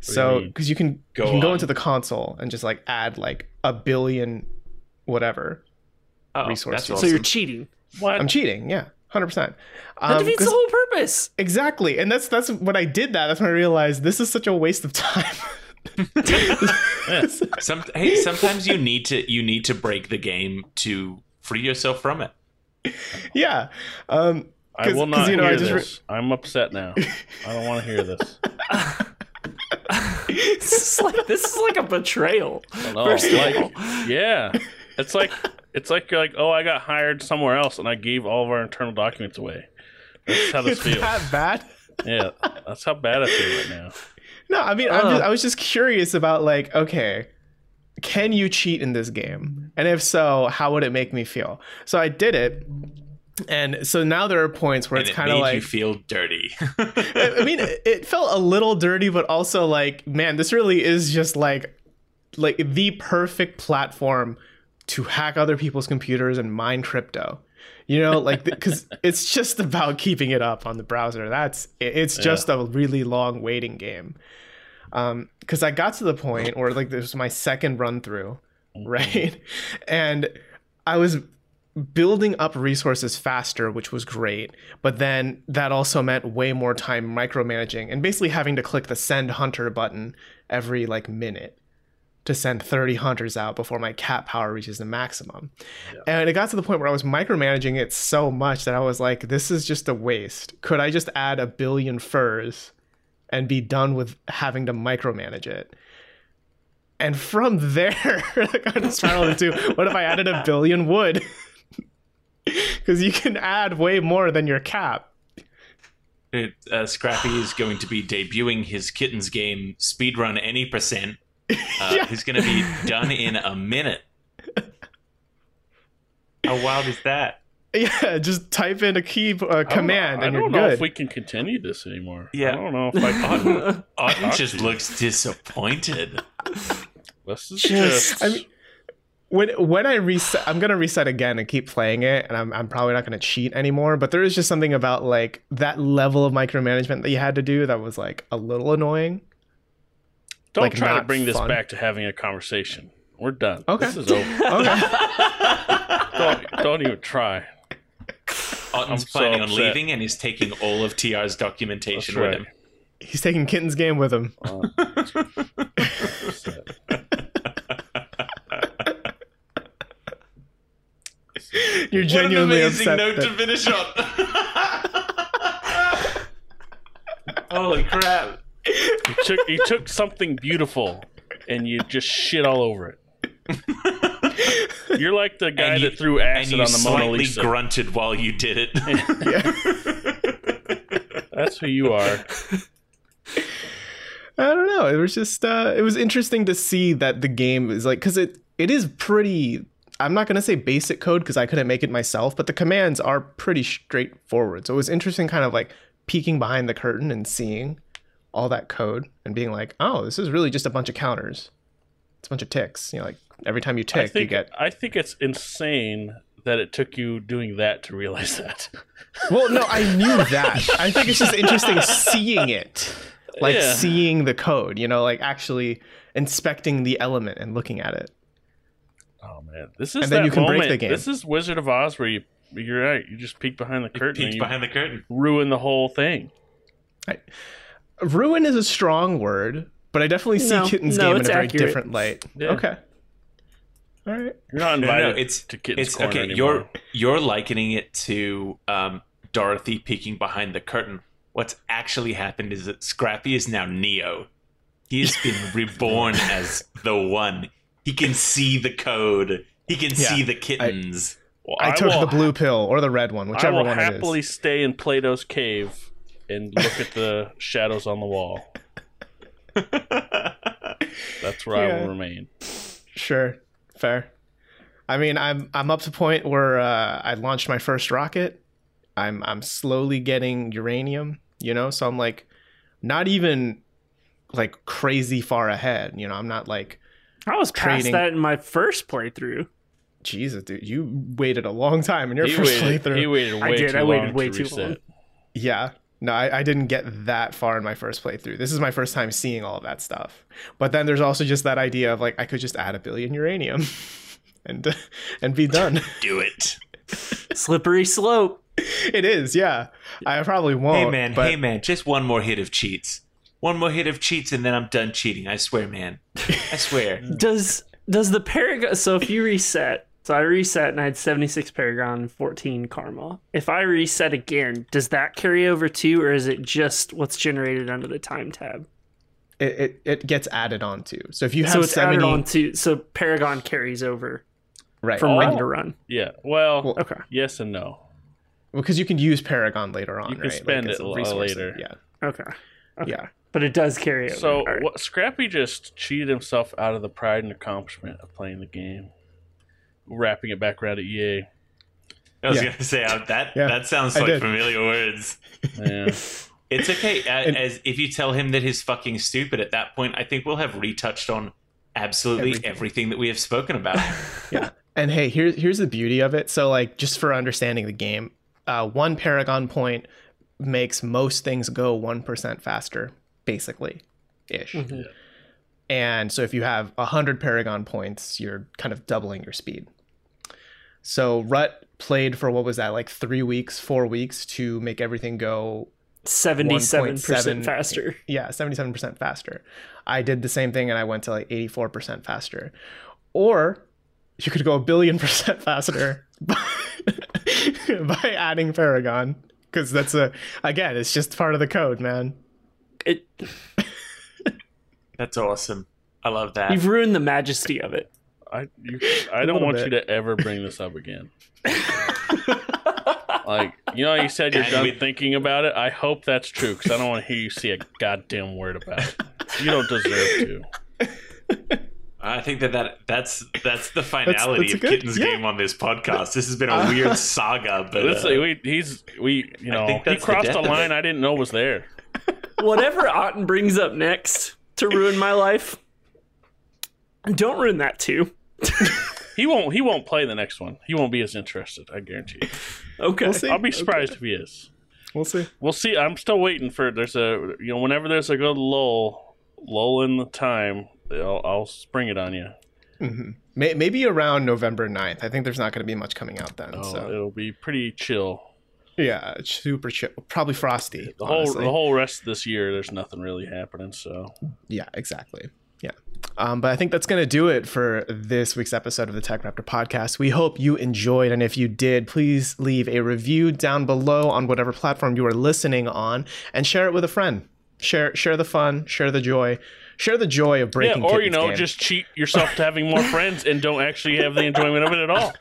Speaker 1: So, because you can
Speaker 4: Go
Speaker 1: you can go into the console and just like add like a billion, whatever.
Speaker 4: Oh,
Speaker 1: Resources.
Speaker 4: that's
Speaker 3: So you're cheating.
Speaker 2: What?
Speaker 1: I'm cheating. Yeah, hundred percent.
Speaker 3: That defeats the whole purpose.
Speaker 1: Exactly. And that's that's when I did that. That's when I realized this is such a waste of time.
Speaker 4: Some, hey, sometimes you need to you need to break the game to free yourself from it.
Speaker 1: yeah. Um
Speaker 2: I
Speaker 1: 'Cause-
Speaker 2: will
Speaker 1: 'cause,
Speaker 2: not
Speaker 1: you know, I
Speaker 2: hear
Speaker 1: just re-
Speaker 2: this. I'm upset now. I don't want to hear this.
Speaker 3: this is like this is like a betrayal.
Speaker 2: No,
Speaker 3: First of
Speaker 2: like,
Speaker 3: all.
Speaker 2: yeah, it's like it's like you're like, oh, I got hired somewhere else, and I gave all of our internal documents away. That's how this
Speaker 1: it's
Speaker 2: feels.
Speaker 1: that bad.
Speaker 2: Yeah, that's how bad I feel right now.
Speaker 1: No, I mean, I'm
Speaker 3: Uh.
Speaker 1: just, I was just curious about like, okay, can you cheat in this game? And if so, how would it make me feel? So I did it, and so now there are points where
Speaker 4: And
Speaker 1: it's
Speaker 4: it
Speaker 1: kind of like,
Speaker 4: you feel dirty.
Speaker 1: I I mean, it it felt a little dirty, but also like, man, this really is just like, like the perfect platform to hack other people's computers and mine crypto. You know, like because it's just about keeping it up on the browser. That's it's just a really long waiting game. Um, because I got to the point where like this was my second run through, right, and I was building up resources faster, which was great. But then that also meant way more time micromanaging and basically having to click the send hunter button every like minute to send 30 hunters out before my cat power reaches the maximum. And it got to the point where I was micromanaging it so much that I was like, this is just a waste. Could I just add a billion furs and be done with having to micromanage it? And from there, I kind of spiraled into what if I added a billion wood? Because you can add way more than your cap.
Speaker 4: It, uh, Scrappy is going to be debuting his kittens game speedrun any percent. Uh,
Speaker 1: Yeah.
Speaker 4: He's going to be done in a minute. How wild is that?
Speaker 1: Yeah, just type in a key uh, command
Speaker 2: know,
Speaker 1: and
Speaker 2: I
Speaker 1: you're
Speaker 2: don't know
Speaker 1: good.
Speaker 2: if we can continue this anymore.
Speaker 4: Yeah.
Speaker 2: I don't know if I can.
Speaker 4: Otton just looks disappointed.
Speaker 2: this is
Speaker 3: Just-
Speaker 2: just.
Speaker 1: I mean, when when I reset, I'm gonna reset again and keep playing it, and I'm I'm probably not gonna cheat anymore. But there is just something about like that level of micromanagement that you had to do that was like a little annoying.
Speaker 2: Don't
Speaker 1: like,
Speaker 2: try to bring this
Speaker 1: fun.
Speaker 2: back to having a conversation. We're done.
Speaker 1: Okay.
Speaker 2: This is over.
Speaker 1: Okay,
Speaker 2: don't, don't even try.
Speaker 4: Otton's
Speaker 2: I'm so
Speaker 4: planning on leaving and he's taking all of TR's documentation
Speaker 2: That's
Speaker 4: with him.
Speaker 1: he's taking Kitten's game with him.
Speaker 2: Oh.
Speaker 1: You're
Speaker 4: What an
Speaker 1: genuinely
Speaker 4: amazing
Speaker 1: upset.
Speaker 4: note
Speaker 1: that-
Speaker 4: to finish on. Holy crap.
Speaker 2: You took you took something beautiful and you just shit all over it. You're like the guy
Speaker 4: And you-
Speaker 2: that threw
Speaker 4: And
Speaker 2: acid
Speaker 4: you
Speaker 2: on the Mona
Speaker 4: slightly
Speaker 2: Lisa.
Speaker 4: grunted while you did it.
Speaker 2: That's who you are.
Speaker 1: I don't know. It was just uh, it was interesting to see that the game is like because it it is pretty. I'm not gonna say basic code because I couldn't make it myself, but the commands are pretty straightforward. So it was interesting, kind of like peeking behind the curtain and seeing all that code and being like, oh, this is really just a bunch of counters. It's a bunch of ticks. You know, like every time you
Speaker 2: I
Speaker 1: tick, you get.
Speaker 2: I think it's insane that it took you doing that to realize that.
Speaker 1: Well, no, I knew that. I think it's just interesting seeing it, like
Speaker 2: Yeah.
Speaker 1: seeing the code. You know, like actually inspecting the element and looking at it.
Speaker 2: Oh man, this is
Speaker 1: And then
Speaker 2: that
Speaker 1: you can break
Speaker 2: moment.
Speaker 1: the game.
Speaker 2: This is Wizard of Oz where you you're right. You just peek behind the curtain and
Speaker 4: Peeked
Speaker 2: you
Speaker 4: behind the curtain.
Speaker 2: ruin the whole thing.
Speaker 1: Ruin is a strong word, but I definitely see
Speaker 3: No,
Speaker 1: Kitten's
Speaker 3: no,
Speaker 1: game in
Speaker 3: it's
Speaker 1: a very
Speaker 3: accurate.
Speaker 1: different light.
Speaker 2: Yeah.
Speaker 1: Okay. All right.
Speaker 2: You're not
Speaker 4: No,
Speaker 2: invited
Speaker 4: no, it's
Speaker 2: to Kitten's
Speaker 4: it's
Speaker 2: Corner
Speaker 4: okay.
Speaker 2: anymore.
Speaker 4: You're you're likening it to um, Dorothy peeking behind the curtain. What's actually happened is that Scrappy is now Neo. He's been reborn as the one. He can see the code. He can
Speaker 1: Yeah,
Speaker 4: see the kittens.
Speaker 2: Well,
Speaker 1: I, took
Speaker 2: will,
Speaker 1: the blue pill or the red one,
Speaker 2: I
Speaker 1: whichever
Speaker 2: will
Speaker 1: one it
Speaker 2: happily
Speaker 1: is.
Speaker 2: stay in Plato's cave and look at the shadows on the wall. That's where I will remain.
Speaker 1: Sure. Fair. I mean, I'm I'm up to the point where uh, I launched my first rocket. I'm I'm slowly getting uranium, you know, so I'm like not even like crazy far ahead, you know. I'm not like
Speaker 3: I was past
Speaker 1: Trading-
Speaker 3: that in my first playthrough.
Speaker 1: Jesus, dude, you waited a long time in your
Speaker 2: He
Speaker 1: first
Speaker 2: waited,
Speaker 1: playthrough.
Speaker 2: he waited
Speaker 3: I
Speaker 2: way
Speaker 3: did,
Speaker 2: too
Speaker 3: I waited
Speaker 2: long
Speaker 3: way
Speaker 2: to
Speaker 3: too
Speaker 2: reset.
Speaker 3: long.
Speaker 1: Yeah. No, I, I didn't get that far in my first playthrough. This is my first time seeing all of that stuff. But then there's also just that idea of like I could just add a billion uranium and and be done.
Speaker 4: Do it.
Speaker 3: Slippery slope.
Speaker 1: it is, yeah. I probably won't.
Speaker 4: Hey man,
Speaker 1: but
Speaker 4: hey man, just one more hit of cheats. One more hit of cheats and then I'm done cheating. I swear, man. I swear.
Speaker 3: Does does the Paragon? So if you reset, so I reset and I had seventy six Paragon, fourteen Karma. If I reset again, does that carry over too, or is it just what's generated under the time tab?
Speaker 1: it, it, it gets added on to. So if you have
Speaker 3: So it's
Speaker 1: 70
Speaker 3: added on to. So Paragon carries over
Speaker 1: right.
Speaker 3: from
Speaker 2: Oh.
Speaker 3: run to run.
Speaker 2: Yeah. Well,
Speaker 1: Well,
Speaker 3: Okay.
Speaker 2: yes and no.
Speaker 1: Well, because you can use Paragon later on,
Speaker 2: You can
Speaker 1: right?
Speaker 2: spend
Speaker 1: as
Speaker 2: it
Speaker 1: a
Speaker 2: a- later.
Speaker 1: Yeah.
Speaker 3: Okay. Okay.
Speaker 1: Yeah.
Speaker 3: But it does carry over.
Speaker 2: So
Speaker 3: All right.
Speaker 2: what, Scrappy just cheated himself out of the pride and accomplishment of playing the game, wrapping it back around at EA.
Speaker 4: I was
Speaker 1: Yeah.
Speaker 4: gonna say that
Speaker 1: Yeah,
Speaker 4: that sounds
Speaker 1: I
Speaker 4: like
Speaker 1: did.
Speaker 4: familiar words.
Speaker 2: Yeah.
Speaker 4: It's okay. Uh,
Speaker 1: And-
Speaker 4: as if you tell him that he's fucking stupid at that point, I think we'll have retouched on absolutely
Speaker 1: Everything.
Speaker 4: everything, that we have spoken about.
Speaker 1: Yeah. And hey, here's here's the beauty of it. So like just for understanding the game, uh, one Paragon point makes most things go one percent faster, basically, ish.
Speaker 3: Mhm.
Speaker 1: And so if you have 100 Paragon points, you're kind of doubling your speed. So Rut played for what was that, like three weeks, four weeks to make everything go,
Speaker 3: 77% faster.
Speaker 1: yeah, 77% faster. I did the same thing and I went to like 84% faster. Or you could go a billion percent faster by, by adding Paragon. Because that's a, again, it's just part of the code, man.
Speaker 3: It.
Speaker 4: That's awesome. I love that.
Speaker 3: You've ruined the majesty of it.
Speaker 2: I you, I
Speaker 1: A
Speaker 2: don't want
Speaker 1: bit.
Speaker 2: you to ever bring this up again. like you know, you said you're done
Speaker 4: we-
Speaker 2: thinking about it. I hope that's true because I don't want to hear you say a goddamn word about it. You don't deserve to.
Speaker 4: I think that, that that's that's the finality
Speaker 1: that's a
Speaker 4: of
Speaker 1: good-
Speaker 4: Kitten's
Speaker 1: yeah.
Speaker 4: game on this podcast. This has been a weird saga, but uh,
Speaker 2: see, we, he's we you know he crossed a line. I didn't know was there.
Speaker 3: Whatever Otton brings up next to ruin my life, don't ruin that too.
Speaker 2: He won't he won't play the next one. He won't be as interested. I guarantee you.
Speaker 3: Okay.
Speaker 1: We'll see.
Speaker 2: I'll be
Speaker 1: Okay.
Speaker 2: surprised if he is.
Speaker 1: We'll see.
Speaker 2: We'll see. I'm still waiting for there's a you know whenever there's a good lull lull in the time, I'll, I'll spring it on you.
Speaker 1: hmm May- maybe around November 9th. I think there's not going to be much coming out then.
Speaker 2: Oh,
Speaker 1: so
Speaker 2: it'll be pretty chill.
Speaker 1: yeah, super chill. Probably frosty.
Speaker 2: The whole the whole rest of this year, there's nothing really happening. So
Speaker 1: Yeah, exactly. Yeah. Um, but I think that's going to do it for this week's episode of the TechRaptor podcast. We hope you enjoyed. And if you did, please leave a review down below on whatever platform you are listening on and share it with a friend. Share share the fun, share the joy, share the joy of breaking.
Speaker 2: yeah, or you know,
Speaker 1: game.
Speaker 2: just cheat yourself to having more friends and don't actually have the enjoyment of it at all.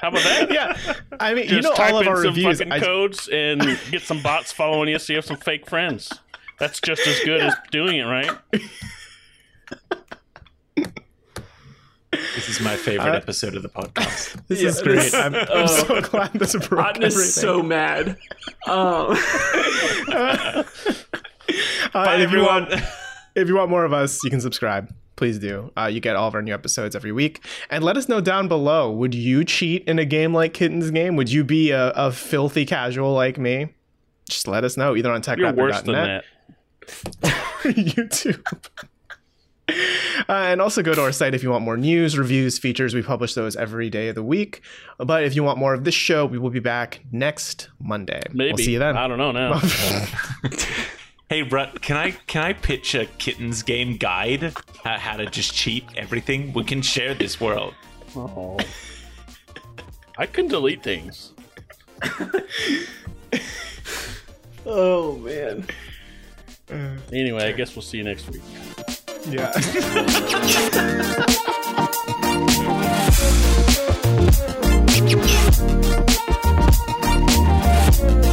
Speaker 2: How about that?
Speaker 1: Yeah. I mean,
Speaker 2: Just
Speaker 1: you know
Speaker 2: type
Speaker 1: all of
Speaker 2: in
Speaker 1: our
Speaker 2: some
Speaker 1: reviews.
Speaker 2: fucking
Speaker 1: I-
Speaker 2: codes and get some bots following you, so you have some fake friends. That's just as good as doing it, right?
Speaker 4: this is my favorite
Speaker 1: Uh,
Speaker 4: episode of the podcast.
Speaker 1: this
Speaker 3: Yeah,
Speaker 1: is great.
Speaker 3: this-
Speaker 1: I'm, I'm
Speaker 3: oh.
Speaker 1: so glad this broke
Speaker 3: Otton is so mad. Um,
Speaker 1: Uh,
Speaker 4: Bye,
Speaker 1: and if you want if you want more of us, you can subscribe. Please do. Uh, you get all of our new episodes every week. And let us know down below would you cheat in a game like Kitten's Game? Would you be a, a filthy casual like me? Just let us know either on
Speaker 2: You're worse than
Speaker 1: or YouTube. Uh, and also go to our site if you want more news, reviews, features. We publish those every day of the week. But if you want more of this show, we will be back next Monday.
Speaker 2: Maybe.
Speaker 1: We'll see you then.
Speaker 2: I don't know now.
Speaker 4: Hey, Brett, can I can I pitch a Kitten's game guide? How, how to just cheat everything? We can share this world.
Speaker 2: Oh. I can delete things.
Speaker 3: oh man.
Speaker 2: Anyway, I guess we'll see you next week.
Speaker 1: Yeah.